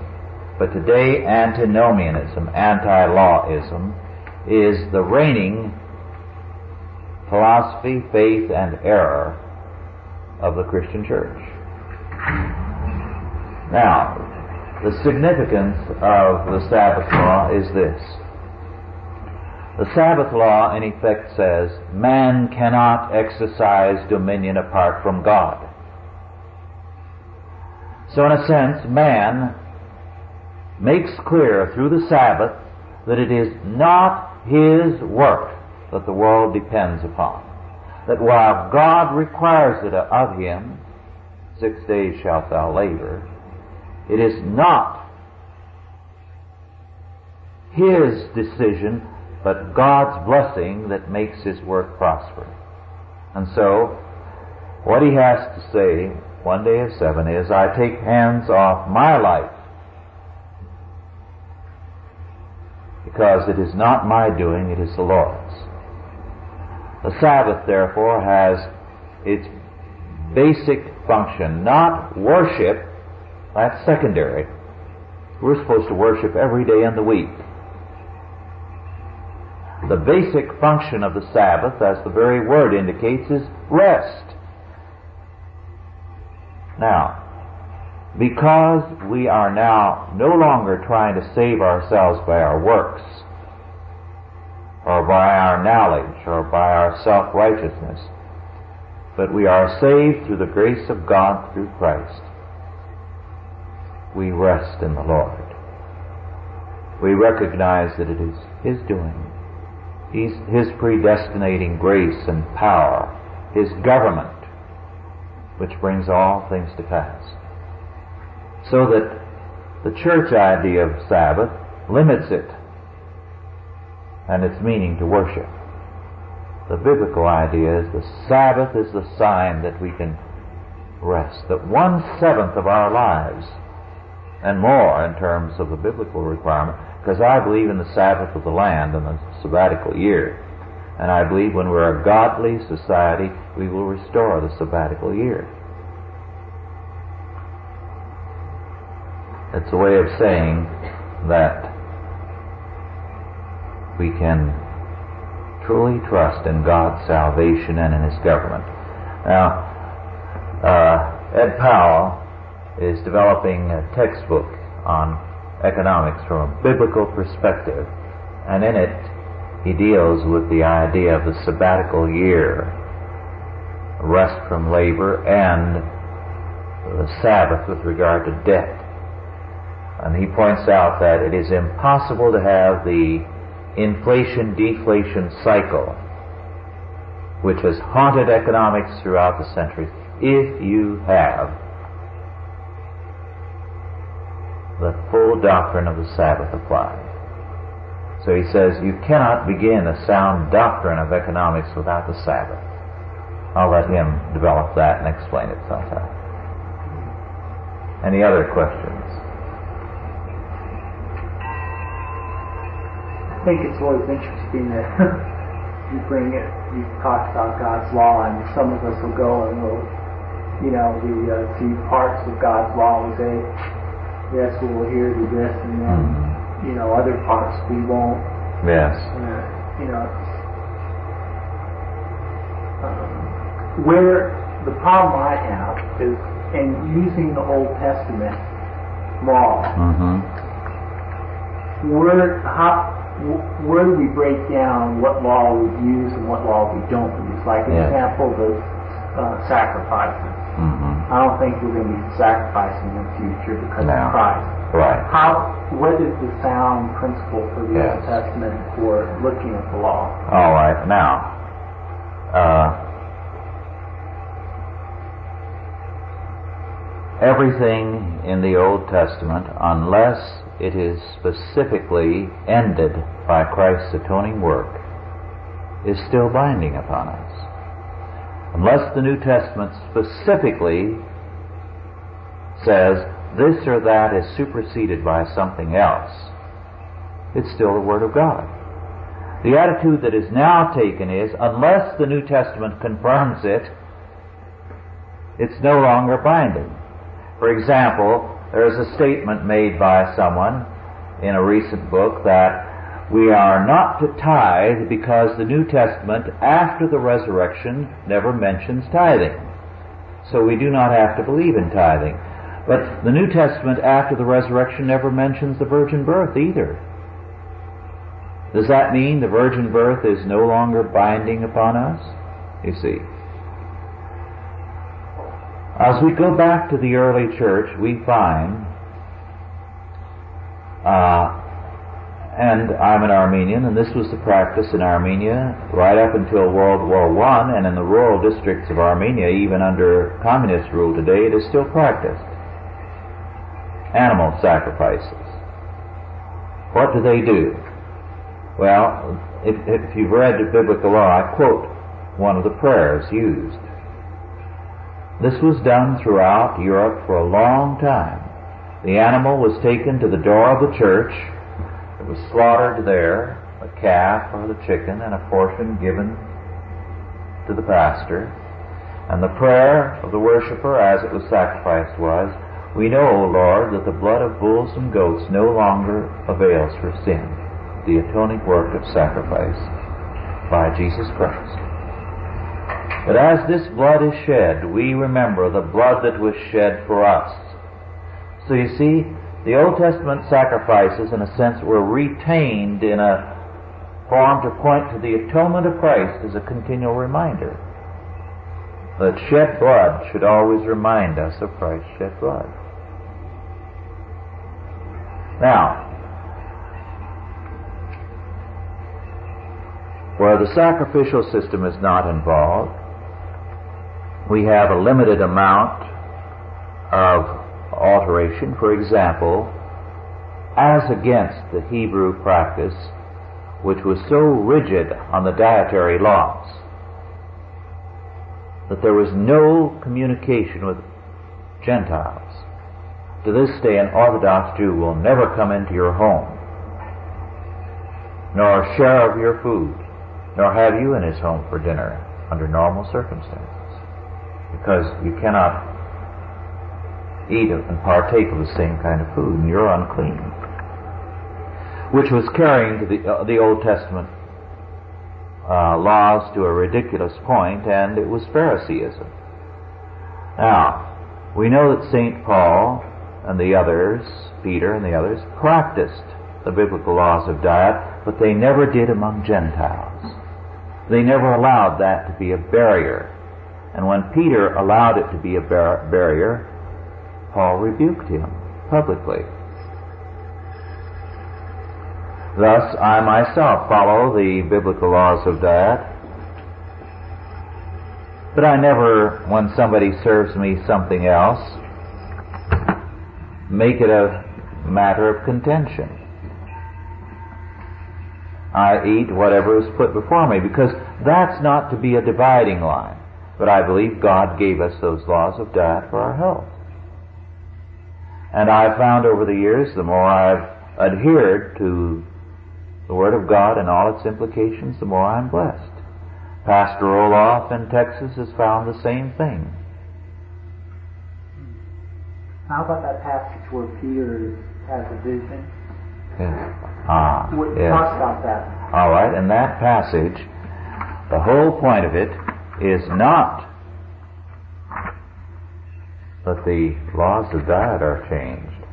But today, antinomianism, anti-lawism, is the reigning philosophy, faith, and error of the Christian church. Now, the significance of the Sabbath law is this. The Sabbath law, in effect, says man cannot exercise dominion apart from God. So, in a sense, man makes clear through the Sabbath that it is not his work that the world depends upon. That while God requires it of him, six days shalt thou labor, it is not his decision but God's blessing that makes his work prosper. And so, what he has to say one day of seven is, I take hands off my life because it is not my doing, it is the Lord's. The Sabbath, therefore, has its basic function, not worship, that's secondary. We're supposed to worship every day in the week. The basic function of the Sabbath, as the very word indicates, is rest. Now, because we are now no longer trying to save ourselves by our works, or by our knowledge or by our self-righteousness, but we are saved through the grace of God through Christ. We rest in the Lord. We recognize that it is His doing. He's, His predestinating grace and power, His government, which brings all things to pass. So that the church idea of Sabbath limits it and its meaning to worship. The biblical idea is the Sabbath is the sign that we can rest, that one seventh of our lives and more in terms of the biblical requirement, because I believe in the Sabbath of the land and the sabbatical year. And I believe when we're a godly society, we will restore the sabbatical year. It's a way of saying that we can truly trust in God's salvation and in His government. Now, uh, Ed Powell is developing a textbook on economics from a biblical perspective, and in it he deals with the idea of the sabbatical year, rest from labor, and the Sabbath with regard to debt. And he points out that it is impossible to have the inflation deflation cycle which has haunted economics throughout the centuries if you have the full doctrine of the Sabbath applied. So he says you cannot begin a sound doctrine of economics without the Sabbath. I'll let him develop that and explain it sometime. Any other questions? Think it's always interesting that you bring it, you talk about God's law, and some of us will go and we'll, you know, we uh, see parts of God's law and say, yes, we'll hear to this, and then, Mm-hmm. you know, other parts we won't. Yes. Uh, you know, it's, um, where the problem I have is in using the Old Testament law, Mm-hmm. where how where do we break down what law we use and what law we don't use? Like Yeah. example, the uh, sacrifices. Mm-hmm. I don't think we're going to be sacrificing in the future because No. of Christ. Right. How? What is the sound principle for the Yes. Old Testament for looking at the law? All right. Now, uh, everything in the Old Testament, unless it is specifically ended by Christ's atoning work, is still binding upon us. Unless the New Testament specifically says this or that is superseded by something else, it's still the Word of God. The attitude that is now taken is, unless the New Testament confirms it, it's no longer binding. For example, there is a statement made by someone in a recent book that we are not to tithe because the New Testament, after the resurrection, never mentions tithing. So we do not have to believe in tithing. But the New Testament, after the resurrection, never mentions the virgin birth either. Does that mean the virgin birth is no longer binding upon us? You see. As we go back to the early church, we find, uh, and I'm an Armenian, and this was the practice in Armenia right up until World War I, and in the rural districts of Armenia, even under communist rule today, it is still practiced. Animal sacrifices. What do they do? Well, if, if you've read the biblical law, I quote one of the prayers used. This was done throughout Europe for a long time. The animal was taken to the door of the church. It was slaughtered there, a calf or the chicken, and a portion given to the pastor. And the prayer of the worshiper as it was sacrificed was, We know, O Lord, that the blood of bulls and goats no longer avails for sin the atoning work of sacrifice by Jesus Christ. But as this blood is shed, we remember the blood that was shed for us. So you see, the Old Testament sacrifices, in a sense, were retained in a form to point to the atonement of Christ as a continual reminder. That shed blood should always remind us of Christ's shed blood. Now, where the sacrificial system is not involved, we have a limited amount of alteration. For example, as against the Hebrew practice, which was so rigid on the dietary laws that there was no communication with Gentiles. To this day, an Orthodox Jew will never come into your home, nor share of your food, nor have you in his home for dinner under normal circumstances, because you cannot eat and partake of the same kind of food, and you're unclean. Which was carrying to the, uh, the Old Testament uh, laws to a ridiculous point, and it was Phariseeism. Now, we know that St. Paul and the others, Peter and the others, practiced the biblical laws of diet, but they never did among Gentiles. They never allowed that to be a barrier. And when Peter allowed it to be a bar- barrier, Paul rebuked him publicly. Thus, I myself follow the biblical laws of diet, but I never, when somebody serves me something else, make it a matter of contention. I eat whatever is put before me because that's not to be a dividing line. But I believe God gave us those laws of diet for our health. And I've found over the years, the more I've adhered to the Word of God and all its implications, the more I'm blessed. Pastor Olaf in Texas has found the same thing. How about that passage where Peter has a vision? Yes. Ah, What, yes. Talk about that. All right, in that passage, the whole point of it is not that the laws of diet are changed,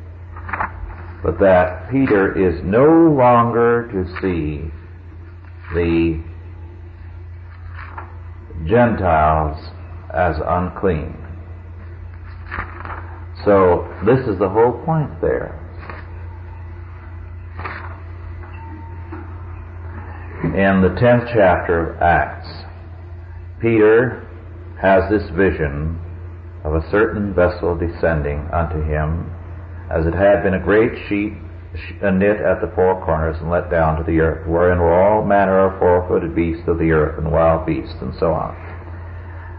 but that Peter is no longer to see the Gentiles as unclean. So, this is the whole point there. In the 10th chapter of Acts, Peter has this vision of a certain vessel descending unto him, as it had been a great sheet knit at the four corners and let down to the earth, wherein were all manner of four-footed beasts of the earth and wild beasts, and so on.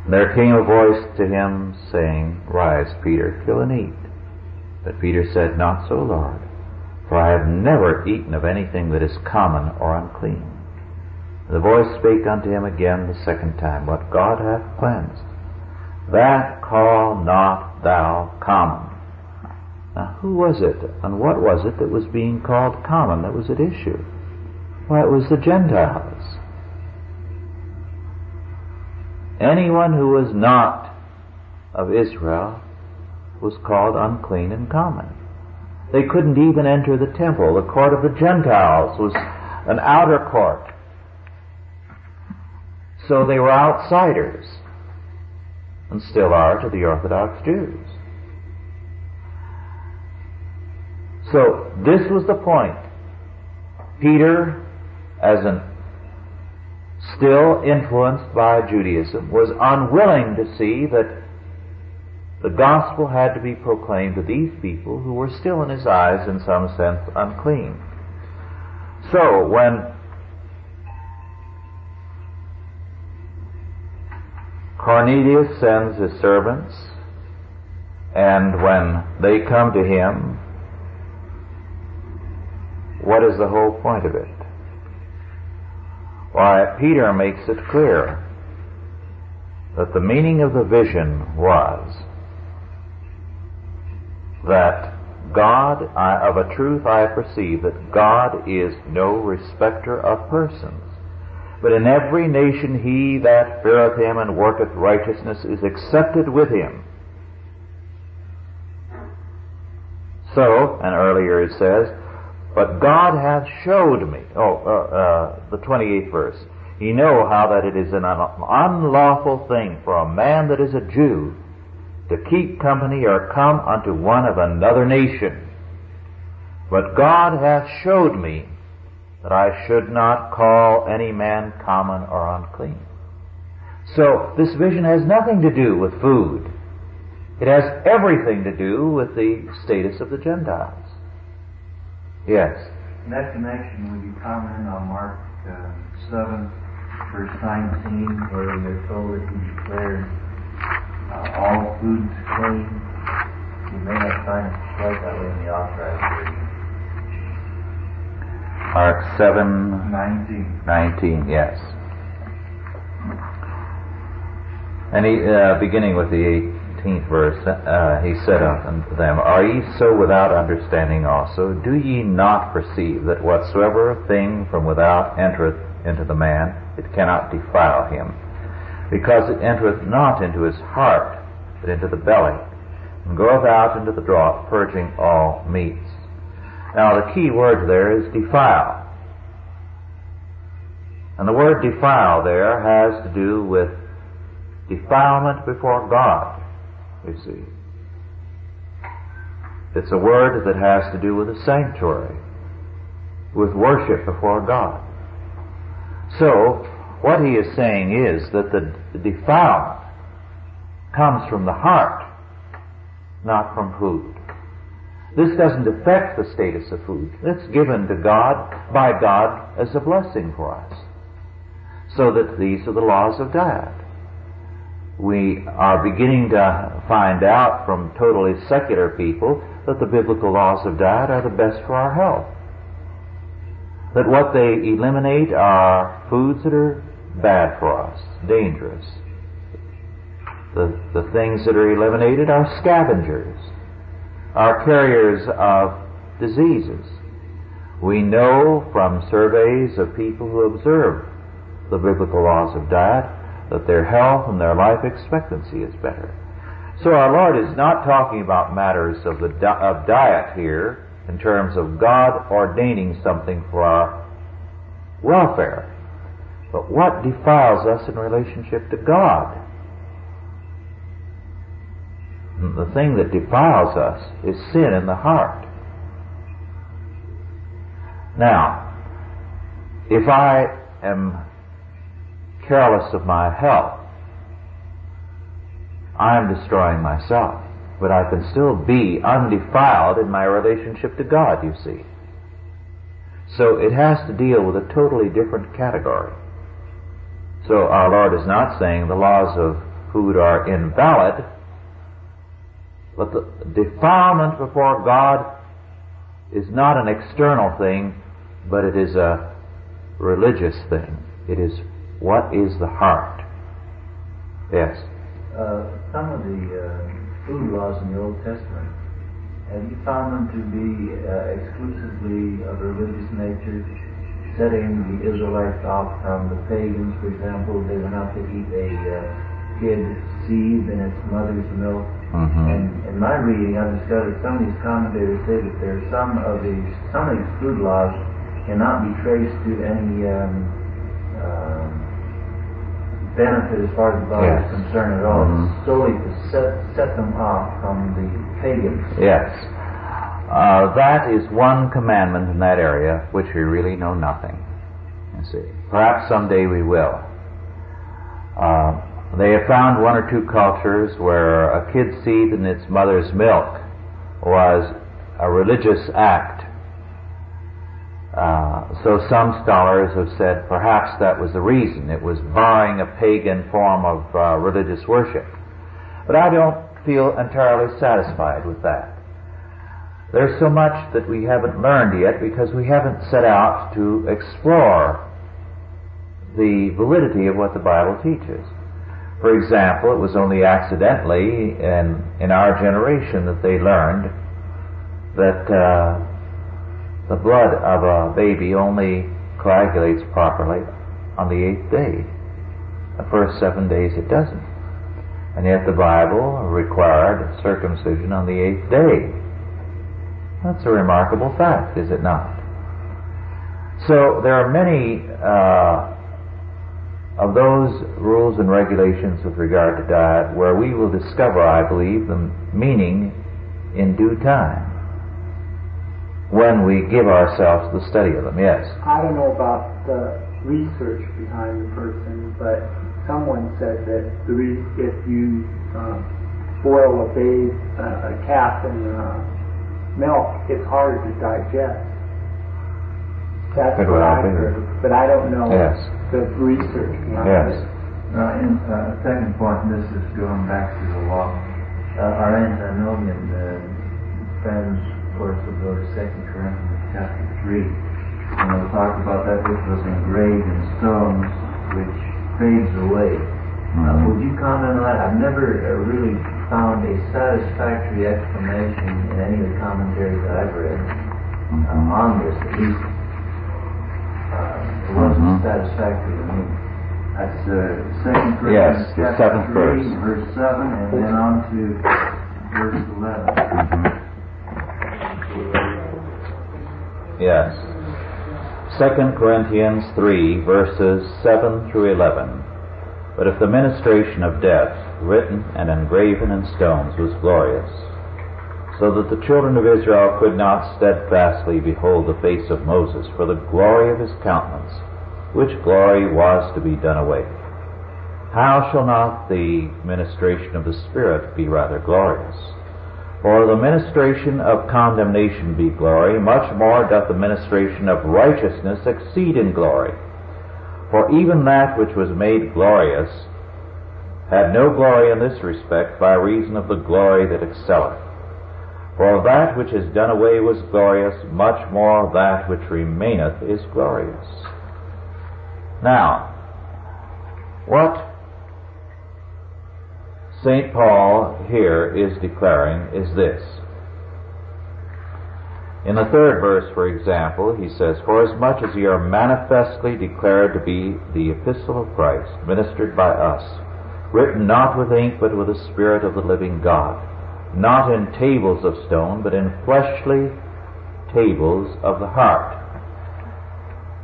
And there came a voice to him, saying, Rise, Peter, kill and eat. But Peter said, Not so, Lord, for I have never eaten of anything that is common or unclean. The voice spake unto him again the second time, What God hath cleansed, that call not thou common. Now, who was it and what was it that was being called common that was at issue? Why, it was the Gentiles. Anyone who was not of Israel was called unclean and common. They couldn't even enter the temple. The court of the Gentiles was an outer court. So they were outsiders, and still are to the Orthodox Jews. So this was the point. Peter, as an still influenced by Judaism, was unwilling to see that the gospel had to be proclaimed to these people who were still in his eyes, in some sense, unclean. So when Cornelius sends his servants, and when they come to him, what is the whole point of it? Why, Peter makes it clear that the meaning of the vision was that God, I, of a truth I perceive that God is no respecter of persons. But in every nation he that feareth him and worketh righteousness is accepted with him. So, and earlier it says, But God hath showed me, oh, uh, uh, the 28th verse, ye know how that it is an unlawful thing for a man that is a Jew to keep company or come unto one of another nation. But God hath showed me that I should not call any man common or unclean. So this vision has nothing to do with food. It has everything to do with the status of the Gentiles. Yes. In that connection, would you comment on Mark uh, 7, verse 19, where we are told that he declared uh, all foods clean? You may not find it quite that way in the authorized version. Mark 7, 19. 19, yes. And he, uh, beginning with the 18th verse, uh, he said unto them, Are ye so without understanding also? Do ye not perceive that whatsoever thing from without entereth into the man, it cannot defile him? Because it entereth not into his heart, but into the belly, and goeth out into the draught, purging all meats. Now the key word there is defile. And the word defile there has to do with defilement before God, you see. It's a word that has to do with a sanctuary, with worship before God. So, what he is saying is that the defilement comes from the heart, not from food. This doesn't affect the status of food. It's given to God, by God, as a blessing for us. So that these are the laws of diet. We are beginning to find out from totally secular people that the biblical laws of diet are the best for our health. That what they eliminate are foods that are bad for us, dangerous. The, the things that are eliminated are scavengers are carriers of diseases. We know from surveys of people who observe the biblical laws of diet that their health and their life expectancy is better. So our Lord is not talking about matters of, the di- of diet here in terms of God ordaining something for our welfare. But what defiles us in relationship to God? The thing that defiles us is sin in the heart. Now, if I am careless of my health, I am destroying myself. But I can still be undefiled in my relationship to God, you see. So it has to deal with a totally different category. So our Lord is not saying the laws of food are invalid, but the defilement before God is not an external thing, but it is a religious thing. It is what is the heart. Yes. Uh, some of the uh, food laws in the Old Testament, have you found them to be uh, exclusively of religious nature, setting the Israelites off from the pagans? For example, they were not to eat a uh, kid in its mother's milk Mm-hmm. And in my reading, I've discovered some of these commentators say that there are some of these some of these food laws cannot be traced to any um, um, benefit as far as the body yes. is concerned at all. Mm-hmm. Solely to set set them off from the pagans. Yes. Uh, that is one commandment in that area which we really know nothing. You see, perhaps someday we will. Uh, they have found one or two cultures where a kid's seed in its mother's milk was a religious act. Uh, so some scholars have said perhaps that was the reason. It was barring a pagan form of uh, religious worship. But I don't feel entirely satisfied with that. There's so much that we haven't learned yet because we haven't set out to explore the validity of what the Bible teaches. For example, it was only accidentally in, in our generation that they learned that uh, the blood of a baby only coagulates properly on the eighth day. The first seven days it doesn't. And yet the Bible required circumcision on the eighth day. That's a remarkable fact, is it not? So there are many uh, of those rules and regulations with regard to diet where we will discover, I believe, the meaning in due time when we give ourselves the study of them. Yes. I don't know about the research behind the person, but someone said that the re- if you uh, boil a babe, uh, a calf in uh, milk, it's harder to digest. That's Good what I heard, but I don't know Yes. The research behind Yes. it. Now, in uh, second point, and this is going back to the law. Uh, our antinomian uh, friends, of course, will go to Second Corinthians chapter three, and we'll talk about that which was engraved in stones, which fades away. Uh, would you comment on that? I've never uh, really found a satisfactory explanation in any of the commentaries that I've read uh, on this. At least it wasn't Mhm. satisfactory to me. That's uh, Second Yes, Corinthians the chapter seventh three, verse. verse seven, and then on to verse eleven. Yes. Second Corinthians 3, verses 7 through 11. But if the ministration of death, written and engraven in stones, was glorious, so that the children of Israel could not steadfastly behold the face of Moses for the glory of his countenance, which glory was to be done away, how shall not the ministration of the Spirit be rather glorious? For the ministration of condemnation be glory, much more doth the ministration of righteousness exceed in glory. For even that which was made glorious had no glory in this respect by reason of the glory that excelleth. For that which is done away was glorious, much more that which remaineth is glorious. Now, what St. Paul here is declaring is this. In the third verse, for example, he says, For as much as ye are manifestly declared to be the epistle of Christ, ministered by us, written not with ink, but with the Spirit of the living God, not in tables of stone, but in fleshly tables of the heart.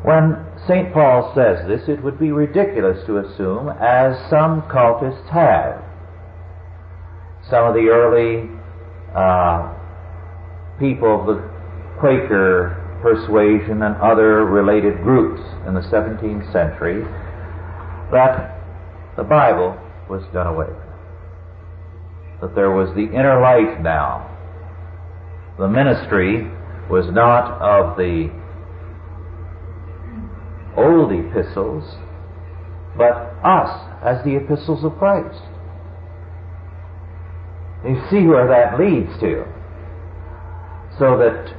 When St. Paul says this, it would be ridiculous to assume, as some cultists have, some of the early uh, people of the Quaker persuasion and other related groups in the 17th century that the Bible was done away with. That there was the inner light now. The ministry was not of the old epistles, but us as the epistles of Christ. You see where that leads to. So that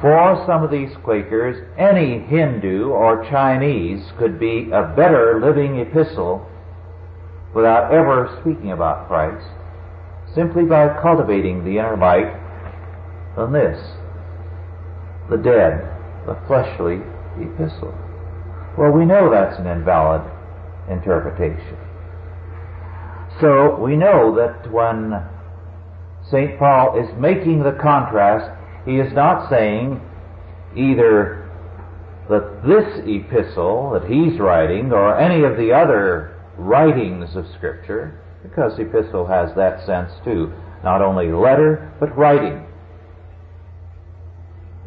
for some of these Quakers, any Hindu or Chinese could be a better living epistle without ever speaking about Christ, simply by cultivating the inner light than this, the dead, the fleshly epistle. Well, we know that's an invalid interpretation. So we know that when St. Paul is making the contrast, he is not saying either that this epistle that he's writing or any of the other writings of Scripture, because epistle has that sense too, not only letter, but writing,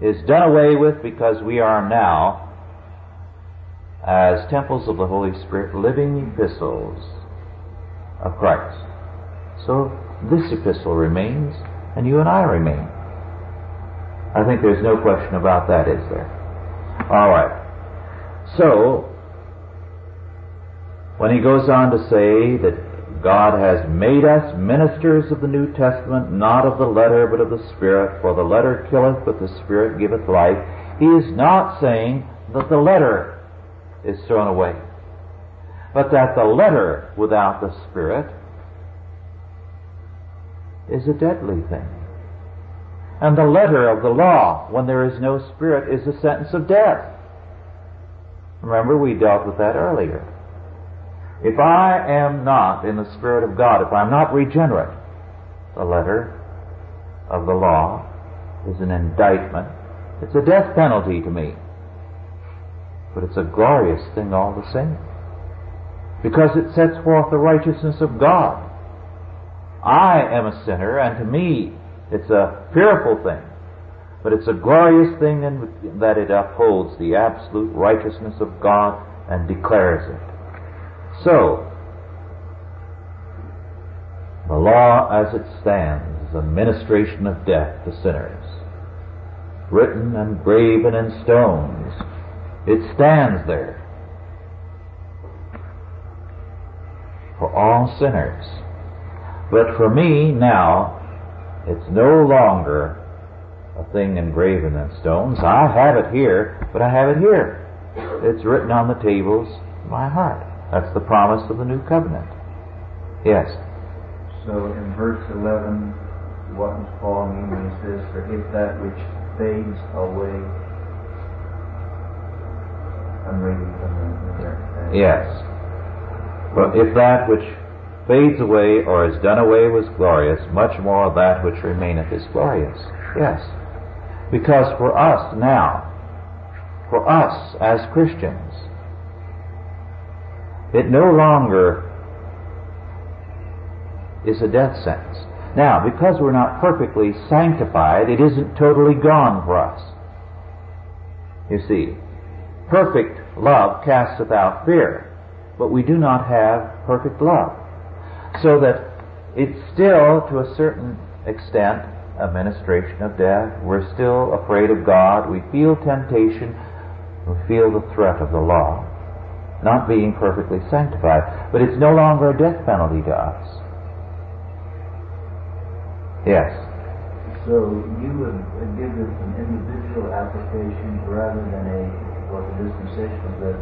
is done away with because we are now, as temples of the Holy Spirit, living epistles of Christ. So this epistle remains, and you and I remain. I think there's no question about that, is there? All right. So, when he goes on to say that God has made us ministers of the New Testament, not of the letter, but of the Spirit, for the letter killeth, but the Spirit giveth life, he is not saying that the letter is thrown away, but that the letter without the Spirit is a deadly thing. And the letter of the law, when there is no Spirit, is a sentence of death. Remember, we dealt with that earlier. If I am not in the Spirit of God, if I'm not regenerate, the letter of the law is an indictment. It's a death penalty to me. But it's a glorious thing all the same. Because it sets forth the righteousness of God. I am a sinner, and to me it's a fearful thing. But it's a glorious thing in that it upholds the absolute righteousness of God and declares it. So, the law as it stands is a ministration of death to sinners. Written and graven in stones, it stands there for all sinners. But for me now, it's no longer a thing engraven in stones. I have it here, but I have it here. It's written on the tables of my heart. That's the promise of the new covenant. Yes. So in verse 11, what does Paul mean when he says, For if that which fades away, I'm reading from the, Yes. But if that which fades away or is done away was glorious, much more that which remaineth is glorious. Yes. Because for us now, for us as Christians, it no longer is a death sentence. Now, because we're not perfectly sanctified, it isn't totally gone for us. You see, perfect love casteth out fear, but we do not have perfect love. So that it's still, to a certain extent, a ministration of death. We're still afraid of God. We feel temptation. We feel the threat of the law. Not being perfectly sanctified. But it's no longer a death penalty to us. Yes. So you would give this an individual application rather than a what the dispensational that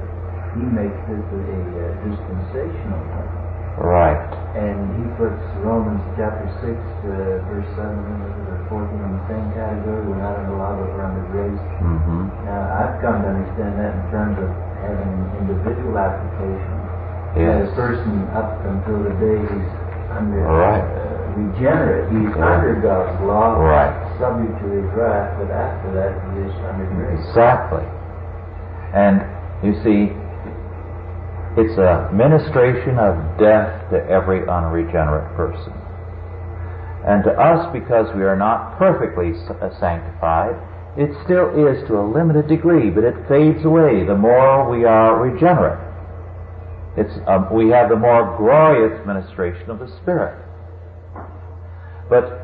he makes this a, a dispensational thing. Right. And he puts Romans chapter 6, uh, verse 7 or 14 in the same category. We're not law, but we're under grace. Mm-hmm. Now, I've come to understand that in terms of having individual application. Yes. That a person up until the day he's under Right. uh, regenerate, he's under God's law, Right. subject to his wrath, but after that he is under grace. Exactly. And you see, it's a ministration of death to every unregenerate person. And to us, because we are not perfectly sanctified, it still is to a limited degree, but it fades away the more we are regenerate. It's, um, we have the more glorious ministration of the Spirit. But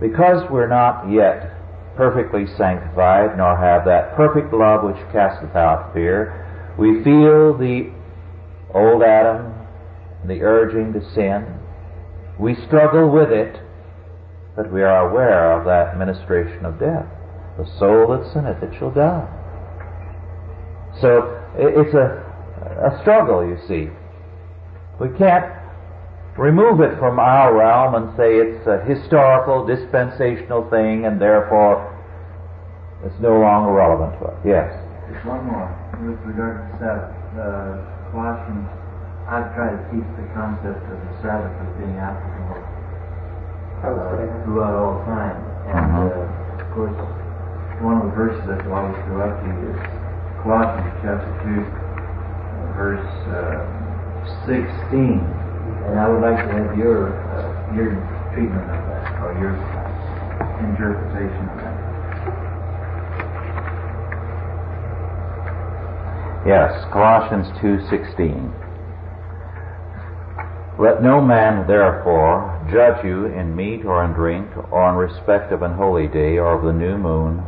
because we're not yet perfectly sanctified, nor have that perfect love which casteth out fear, we feel the old Adam, the urging to sin. We struggle with it, but we are aware of that ministration of death. The soul that sinneth, it shall die. So it's a, a struggle, you see. We can't remove it from our realm and say it's a historical, dispensational thing and therefore it's no longer relevant to us. Yes. Just one more with regard to Sabbath. Uh, Colossians, I've tried to teach the concept of the Sabbath as being applicable uh, throughout all time. And Mhm. uh, of course, one of the verses I always to you is Colossians chapter 2, uh, verse uh, 16. And I would like to have your uh, your treatment of that, or your interpretation of that. Yes, Colossians 2:16. Let no man therefore judge you in meat or in drink or in respect of an holy day or of the new moon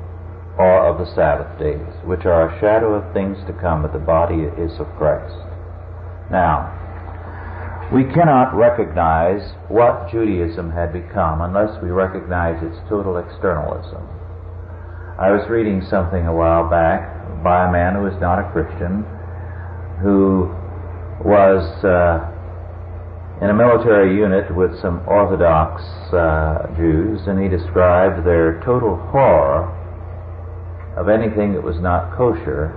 or of the Sabbath days, which are a shadow of things to come, but the body is of Christ. Now, we cannot recognize what Judaism had become unless we recognize its total externalism. I was reading something a while back by a man who is not a Christian, who was uh, in a military unit with some Orthodox uh, Jews, and he described their total horror of anything that was not kosher,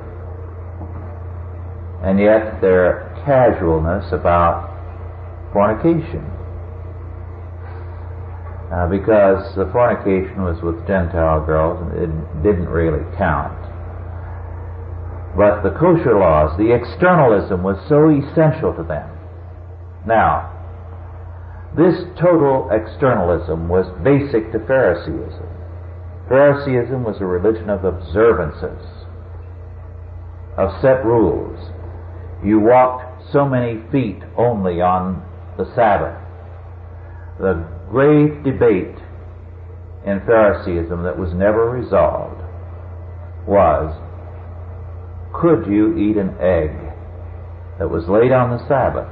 and yet their casualness about fornication. Uh, because the fornication was with Gentile girls and it didn't really count. But the kosher laws, the externalism was so essential to them. Now, this total externalism was basic to Phariseeism. Phariseeism was a religion of observances, of set rules. You walked so many feet only on the Sabbath. The great debate in Phariseeism that was never resolved was could you eat an egg that was laid on the Sabbath?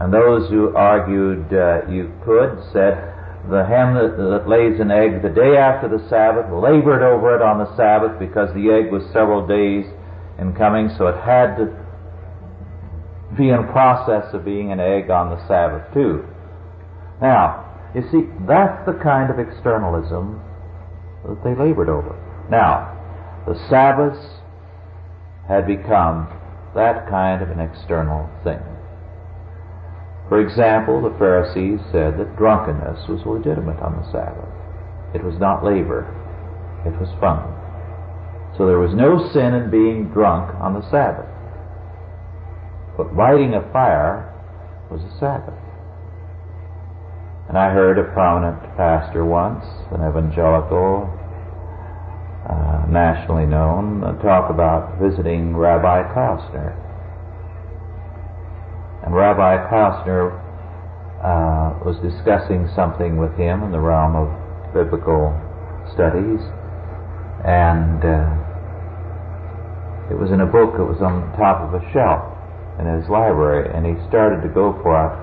And those who argued uh, you could said the hen that, that lays an egg the day after the Sabbath labored over it on the Sabbath because the egg was several days in coming, so it had to be in process of being an egg on the Sabbath too. Now, you see, that's the kind of externalism that they labored over. Now, the Sabbaths had become that kind of an external thing. For example, the Pharisees said that drunkenness was legitimate on the Sabbath. It was not labor, it was fun. So there was no sin in being drunk on the Sabbath. But lighting a fire was a Sabbath. And I heard a prominent pastor once, an evangelical, uh, nationally known, talk about visiting Rabbi Klausner and Rabbi Klausner uh, was discussing something with him in the realm of biblical studies, and uh, it was in a book that was on the top of a shelf in his library, and he started to go for it,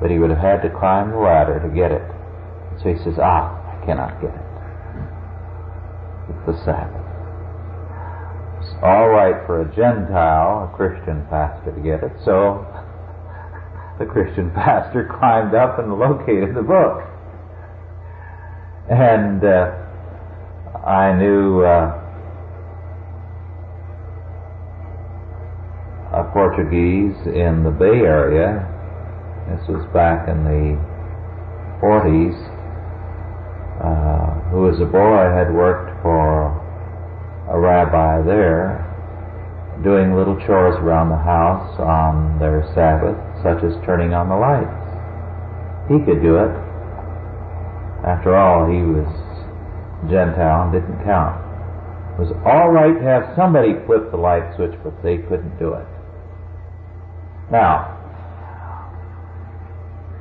but he would have had to climb the ladder to get it. So he says, Ah, I cannot get it. It's the Sabbath. It's all right for a Gentile, a Christian pastor, to get it, so the Christian pastor climbed up and located the book. And uh, I knew uh, a Portuguese in the Bay Area. This was back in the 40s. Uh, who, as a boy, had worked for a rabbi there doing little chores around the house on their Sabbath, such as turning on the lights. He could do it. After all, he was Gentile and didn't count. It was all right to have somebody flip the light switch, but they couldn't do it. Now,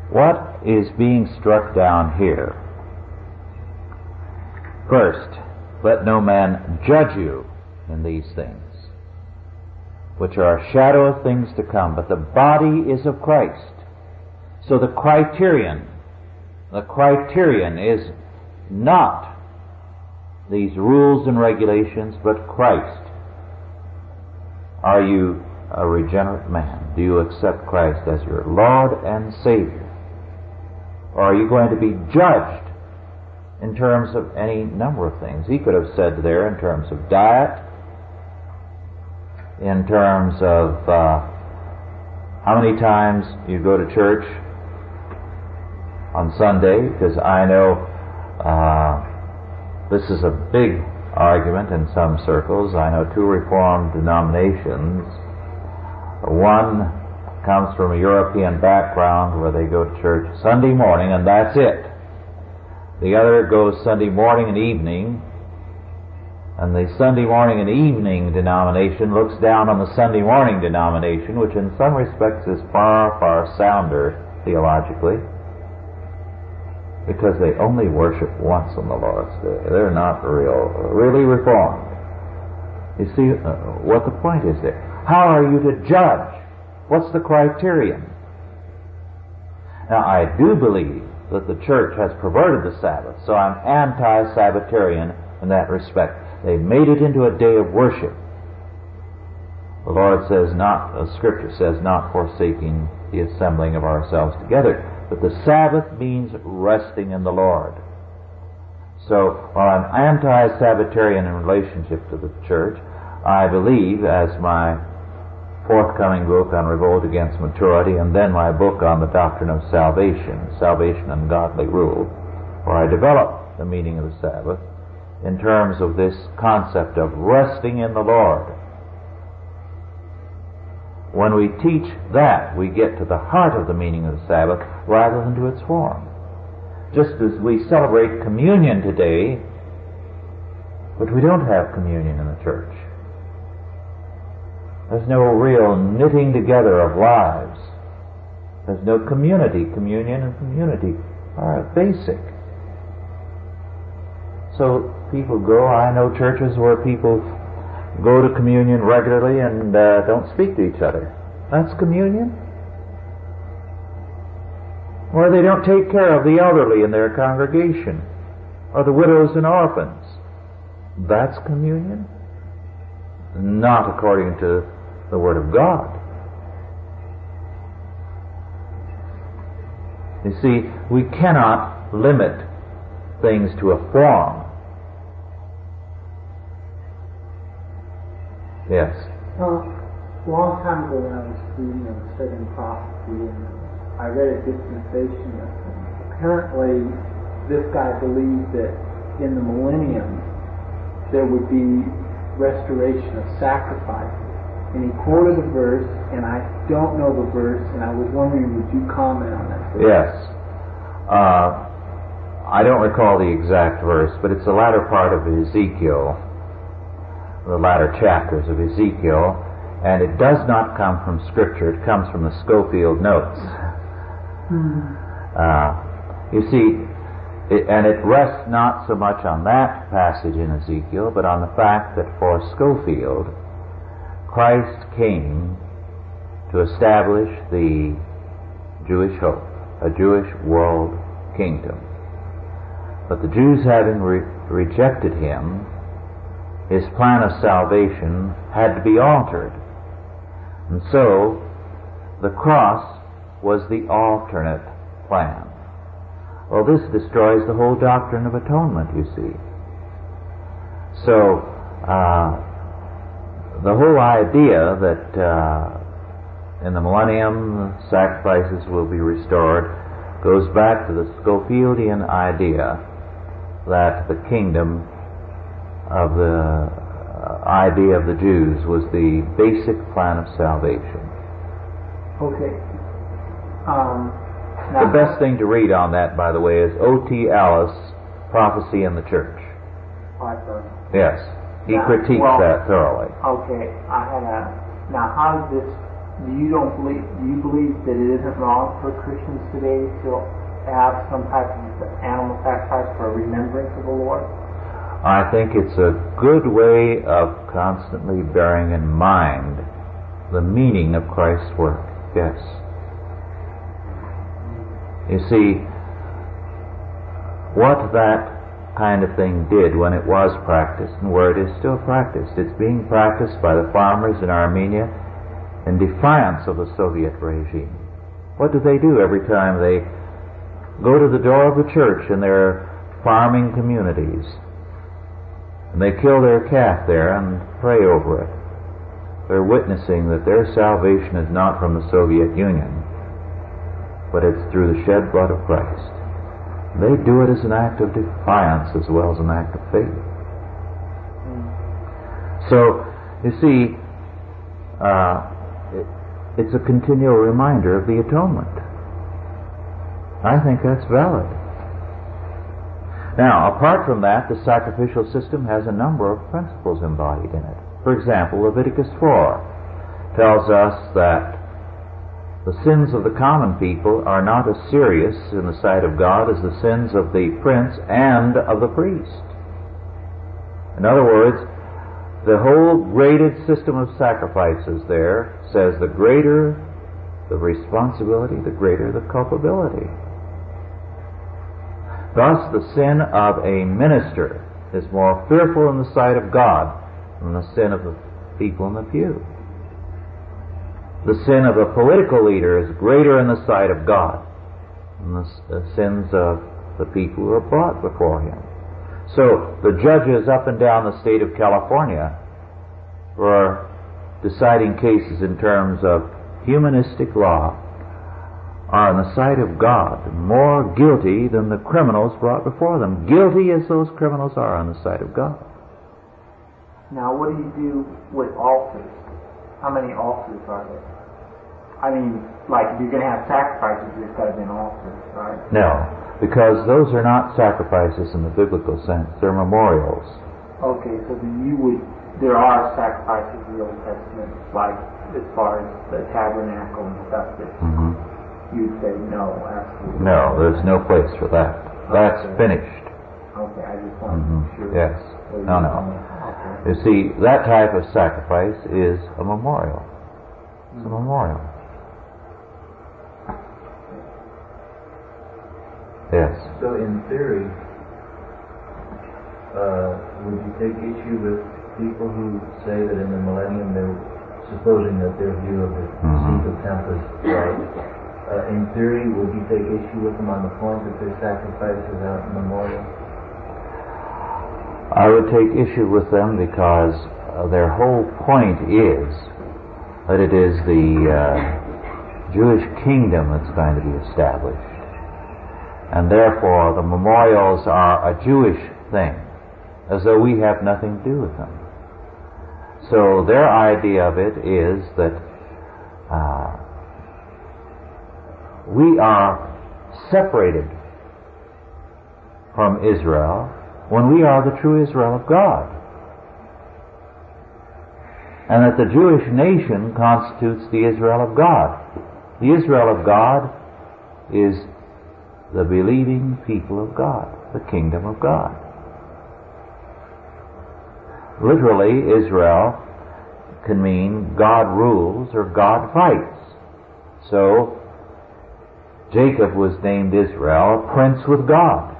what is being struck down here? First, let no man judge you in these things which are a shadow of things to come, but the body is of Christ. So the criterion, the criterion is not these rules and regulations, but Christ. Are you a regenerate man? Do you accept Christ as your Lord and Savior? Or are you going to be judged in terms of any number of things? He could have said there in terms of diet, in terms of uh, how many times you go to church on Sunday, because I know uh, this is a big argument in some circles. I know two Reformed denominations. One comes from a European background where they go to church Sunday morning and that's it. The other goes Sunday morning and evening and the Sunday morning and evening denomination looks down on the Sunday morning denomination, which in some respects is far, far sounder theologically, because they only worship once on the Lord's Day. They're not real, really reformed. You see uh, what the point is there. How are you to judge? What's the criterion? Now, I do believe that the church has perverted the Sabbath, so I'm anti-Sabbatarian in that respect. They made it into a day of worship. The Lord says not, the scripture says not forsaking the assembling of ourselves together. But the Sabbath means resting in the Lord. So while I'm anti-Sabbatarian in relationship to the church, I believe, as my forthcoming book on revolt against maturity, and then my book on the doctrine of salvation, salvation and godly rule, where I develop the meaning of the Sabbath, in terms of this concept of resting in the Lord. when we teach that, we get to the heart of the meaning of the Sabbath rather than to its form. Just as we celebrate communion today, but we don't have communion in the church. There's no real knitting together of lives. There's no community. Communion and community are basic. So people go, I know churches where people go to communion regularly and uh, don't speak to each other. That's communion. Or they don't take care of the elderly in their congregation, or the widows and orphans. That's communion. Not according to the Word of God. You see, we cannot limit things to a form. Yes. Well, a long time ago when I was reading and studying prophecy, and I read a dispensation, apparently this guy believed that in the millennium there would be restoration of sacrifice. And he quoted a verse, and I don't know the verse, and I was wondering, would you comment on that verse? Yes. Uh, I don't recall the exact verse, but it's the latter part of Ezekiel, the latter chapters of Ezekiel, and it does not come from Scripture. It comes from the Scofield Notes. Uh, you see, it, and it rests not so much on that passage in Ezekiel, but on the fact that for Scofield, Christ came to establish the Jewish hope, a Jewish world kingdom. But the Jews having re- rejected him, his plan of salvation had to be altered. And so, the cross was the alternate plan. Well, this destroys the whole doctrine of atonement, you see. So, uh, the whole idea that uh, in the millennium sacrifices will be restored goes back to the Scofieldian idea that the kingdom of the idea of the Jews was the basic plan of salvation. Okay. Um, The best thing to read on that, by the way, is O.T. Allis, Prophecy in the Church. Yes, he Yeah, critiques well- that thoroughly. Okay, I had a. Now, how does this? Do you don't believe? Do you believe that it isn't wrong for Christians today to have some type of animal sacrifice for a remembrance of the Lord? I think it's a good way of constantly bearing in mind the meaning of Christ's work. Yes. You see, what that kind of thing did when it was practiced and where it is still practiced, it's being practiced by the farmers in Armenia in defiance of the Soviet regime. What do they do every time they go to the door of the church in their farming communities? And they kill their calf there and pray over it. They're witnessing that their salvation is not from the Soviet Union, but it's through the shed blood of Christ. They do it as an act of defiance as well as an act of faith. So, you see, uh, it, it's a continual reminder of the atonement. I think that's valid. Now, apart from that, the sacrificial system has a number of principles embodied in it. For example, Leviticus 4 tells us that the sins of the common people are not as serious in the sight of God as the sins of the prince and of the priest. In other words, the whole graded system of sacrifices there says the greater the responsibility, the greater the culpability. Thus, the sin of a minister is more fearful in the sight of God than the sin of the people in the pew. The sin of a political leader is greater in the sight of God than the, sins of the people who are brought before him. So, the judges up and down the state of California were deciding cases in terms of humanistic law are in the sight of God more guilty than the criminals brought before them. Guilty as those criminals are on the sight of God. Now, what do you do with altars? How many altars are there? I mean, like if you're going to have sacrifices, there's got to be an altar, right? No, because those are not sacrifices in the biblical sense. They're memorials. Okay, so then you would, there are sacrifices in the Old Testament, like as far as the tabernacle and stuff that hmm you'd say no, absolutely. No, there's no place for that. That's finished. Okay, I just wanted to hmm be sure. Yes. No, no. Okay. You see, that type of sacrifice is a memorial. It's a memorial. Yes. So in theory, uh, would you take issue with people who say that in the millennium they're supposing that their view of the Mhm. seat of temple is right? Uh, in theory, would you take issue with them on the point that their sacrifice is out memorial? I would take issue with them because uh, their whole point is that it is the uh, Jewish kingdom that's going to be established. And therefore, the memorials are a Jewish thing, as though we have nothing to do with them. So their idea of it is that uh, we are separated from Israel when we are the true Israel of God. And that the Jewish nation constitutes the Israel of God. The Israel of God is the believing people of God, the kingdom of God. Literally, Israel can mean God rules or God fights. So, Jacob was named Israel, a prince with God,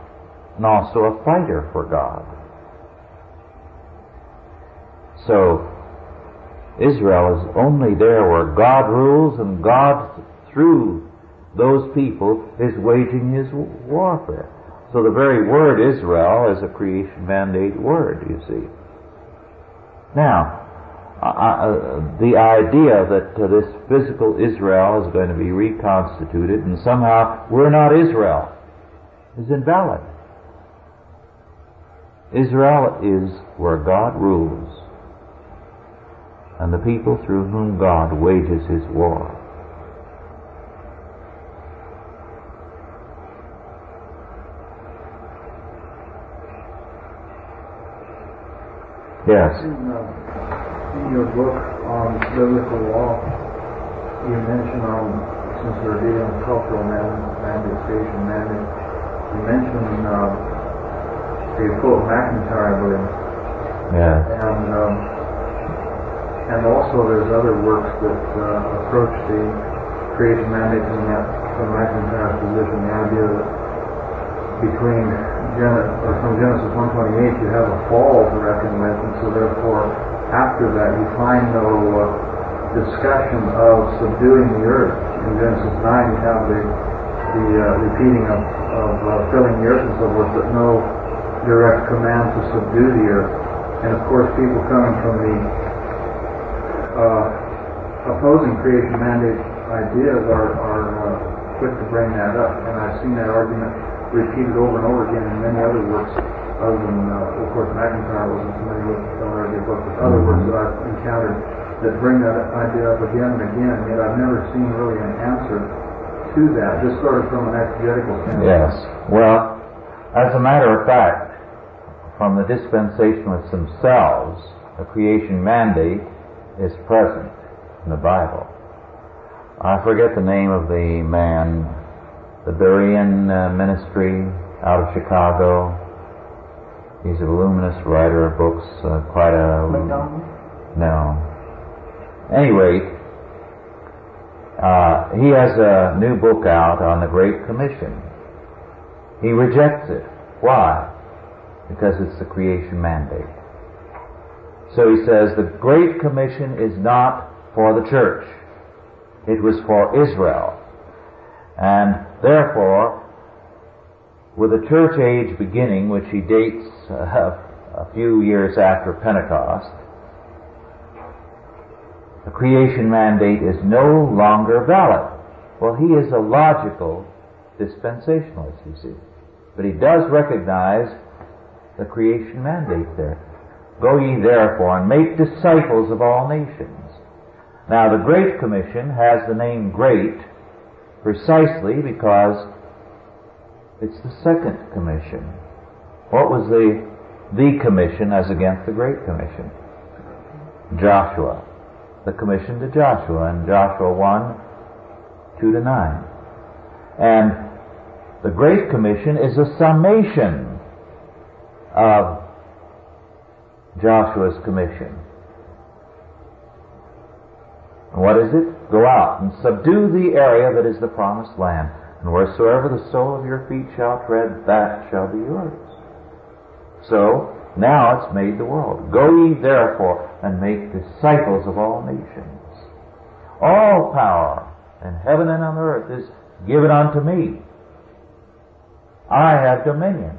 and also a fighter for God. So, Israel is only there where God rules and God, through those people, is waging his warfare. So the very word Israel is a creation mandate word, you see. Now, uh, the idea that uh, this physical Israel is going to be reconstituted and somehow we're not Israel is invalid. Israel is where God rules and the people through whom God wages his war. Yes. In, your book on biblical law, you mention on, since we're dealing with cultural man, mandate, you mention, uh, the quote McIntyre, I believe, Yeah. and, um, and also there's other works that, uh, approach the creation mandate from that, from McIntyre's position, the idea that between Genesis, or from Genesis 128, you have a fall to reckon with, and so therefore, after that, you find no uh, discussion of subduing the earth. In Genesis 9, you have the the uh, repeating of, of uh, filling the earth and so forth, but no direct command to subdue the earth. And of course, people coming from the uh, opposing creation mandate ideas are, are uh, quick to bring that up, and I've seen that argument repeated over and over again in many other works, other than, uh, of course, McIntyre wasn't familiar with Don't But other works that I've encountered that bring that idea up again and again, yet I've never seen really an answer to that, just sort of from an exegetical standpoint. Yes. Well, as a matter of fact, from the dispensationalists themselves, a creation mandate is present in the Bible. I forget the name of the man, the Berean uh, ministry out of Chicago. He's a voluminous writer of books, uh, quite a McDonald? no. Anyway, uh, he has a new book out on the Great Commission. He rejects it. Why? Because it's the creation mandate. So he says the Great Commission is not for the church. It was for Israel. And therefore, with the church age beginning, which he dates uh, a few years after Pentecost, the creation mandate is no longer valid. Well, he is a logical dispensationalist, you see. But he does recognize the creation mandate there. Go ye therefore and make disciples of all nations. Now the Great Commission has the name Great precisely because it's the second commission. What was the the commission as against the Great Commission? Joshua. The commission to Joshua in Joshua 1, 2 to 9. And the Great Commission is a summation of Joshua's commission. What is it? Go out and subdue the area that is the promised land. And wheresoever the sole of your feet shall tread, that shall be yours. So, now it's made the world. Go ye therefore and make disciples of all nations. All power in heaven and on earth is given unto me. I have dominion.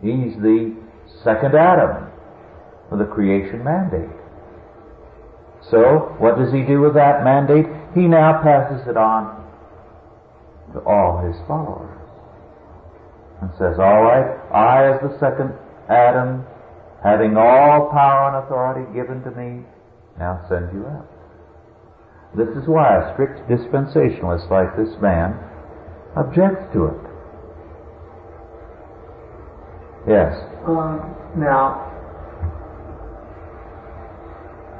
He's the second Adam for the creation mandate. So, what does he do with that mandate? He now passes it on to all his followers. And says, alright, I as the second Adam, having all power and authority given to me, now send you out. This is why a strict dispensationalist like this man objects to it. Yes. Um, now,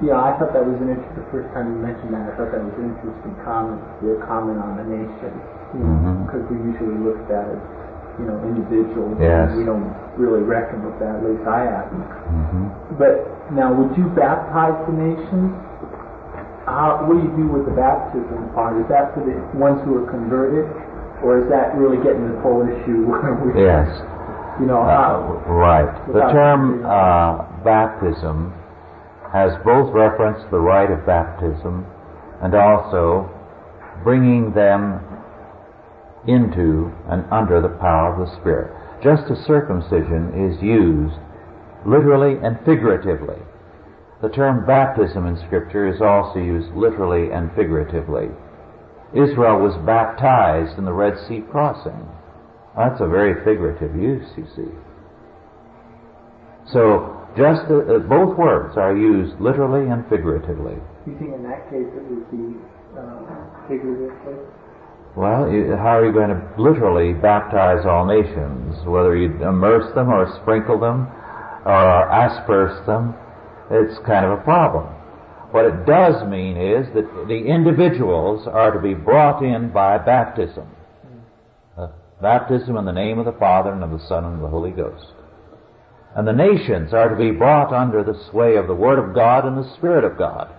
yeah, I thought that was an interesting. The first time you mentioned that, I thought that was an interesting comment. Your comment on the nation, Mhm. because we usually look at that as you know individuals. Yes. We don't really reckon with that. At least I haven't. hmm But now, would you baptize the nations? How, what do you do with the baptism part? Is that for the ones who are converted, or is that really getting the whole issue where Yes. you know, Uh, how? right. The term uh, baptism has both reference to the rite of baptism and also bringing them into and under the power of the Spirit. Just as circumcision is used literally and figuratively. The term baptism in Scripture is also used literally and figuratively. Israel was baptized in the Red Sea crossing. That's a very figurative use, you see. So, just uh, uh, both words are used literally and figuratively. You think in that case it would be uh, figuratively? Well, you, how are you going to literally baptize all nations? Whether you immerse them or sprinkle them or asperse them, it's kind of a problem. What it does mean is that the individuals are to be brought in by baptism. Uh, baptism in the name of the Father and of the Son and of the Holy Ghost. And the nations are to be brought under the sway of the Word of God and the Spirit of God.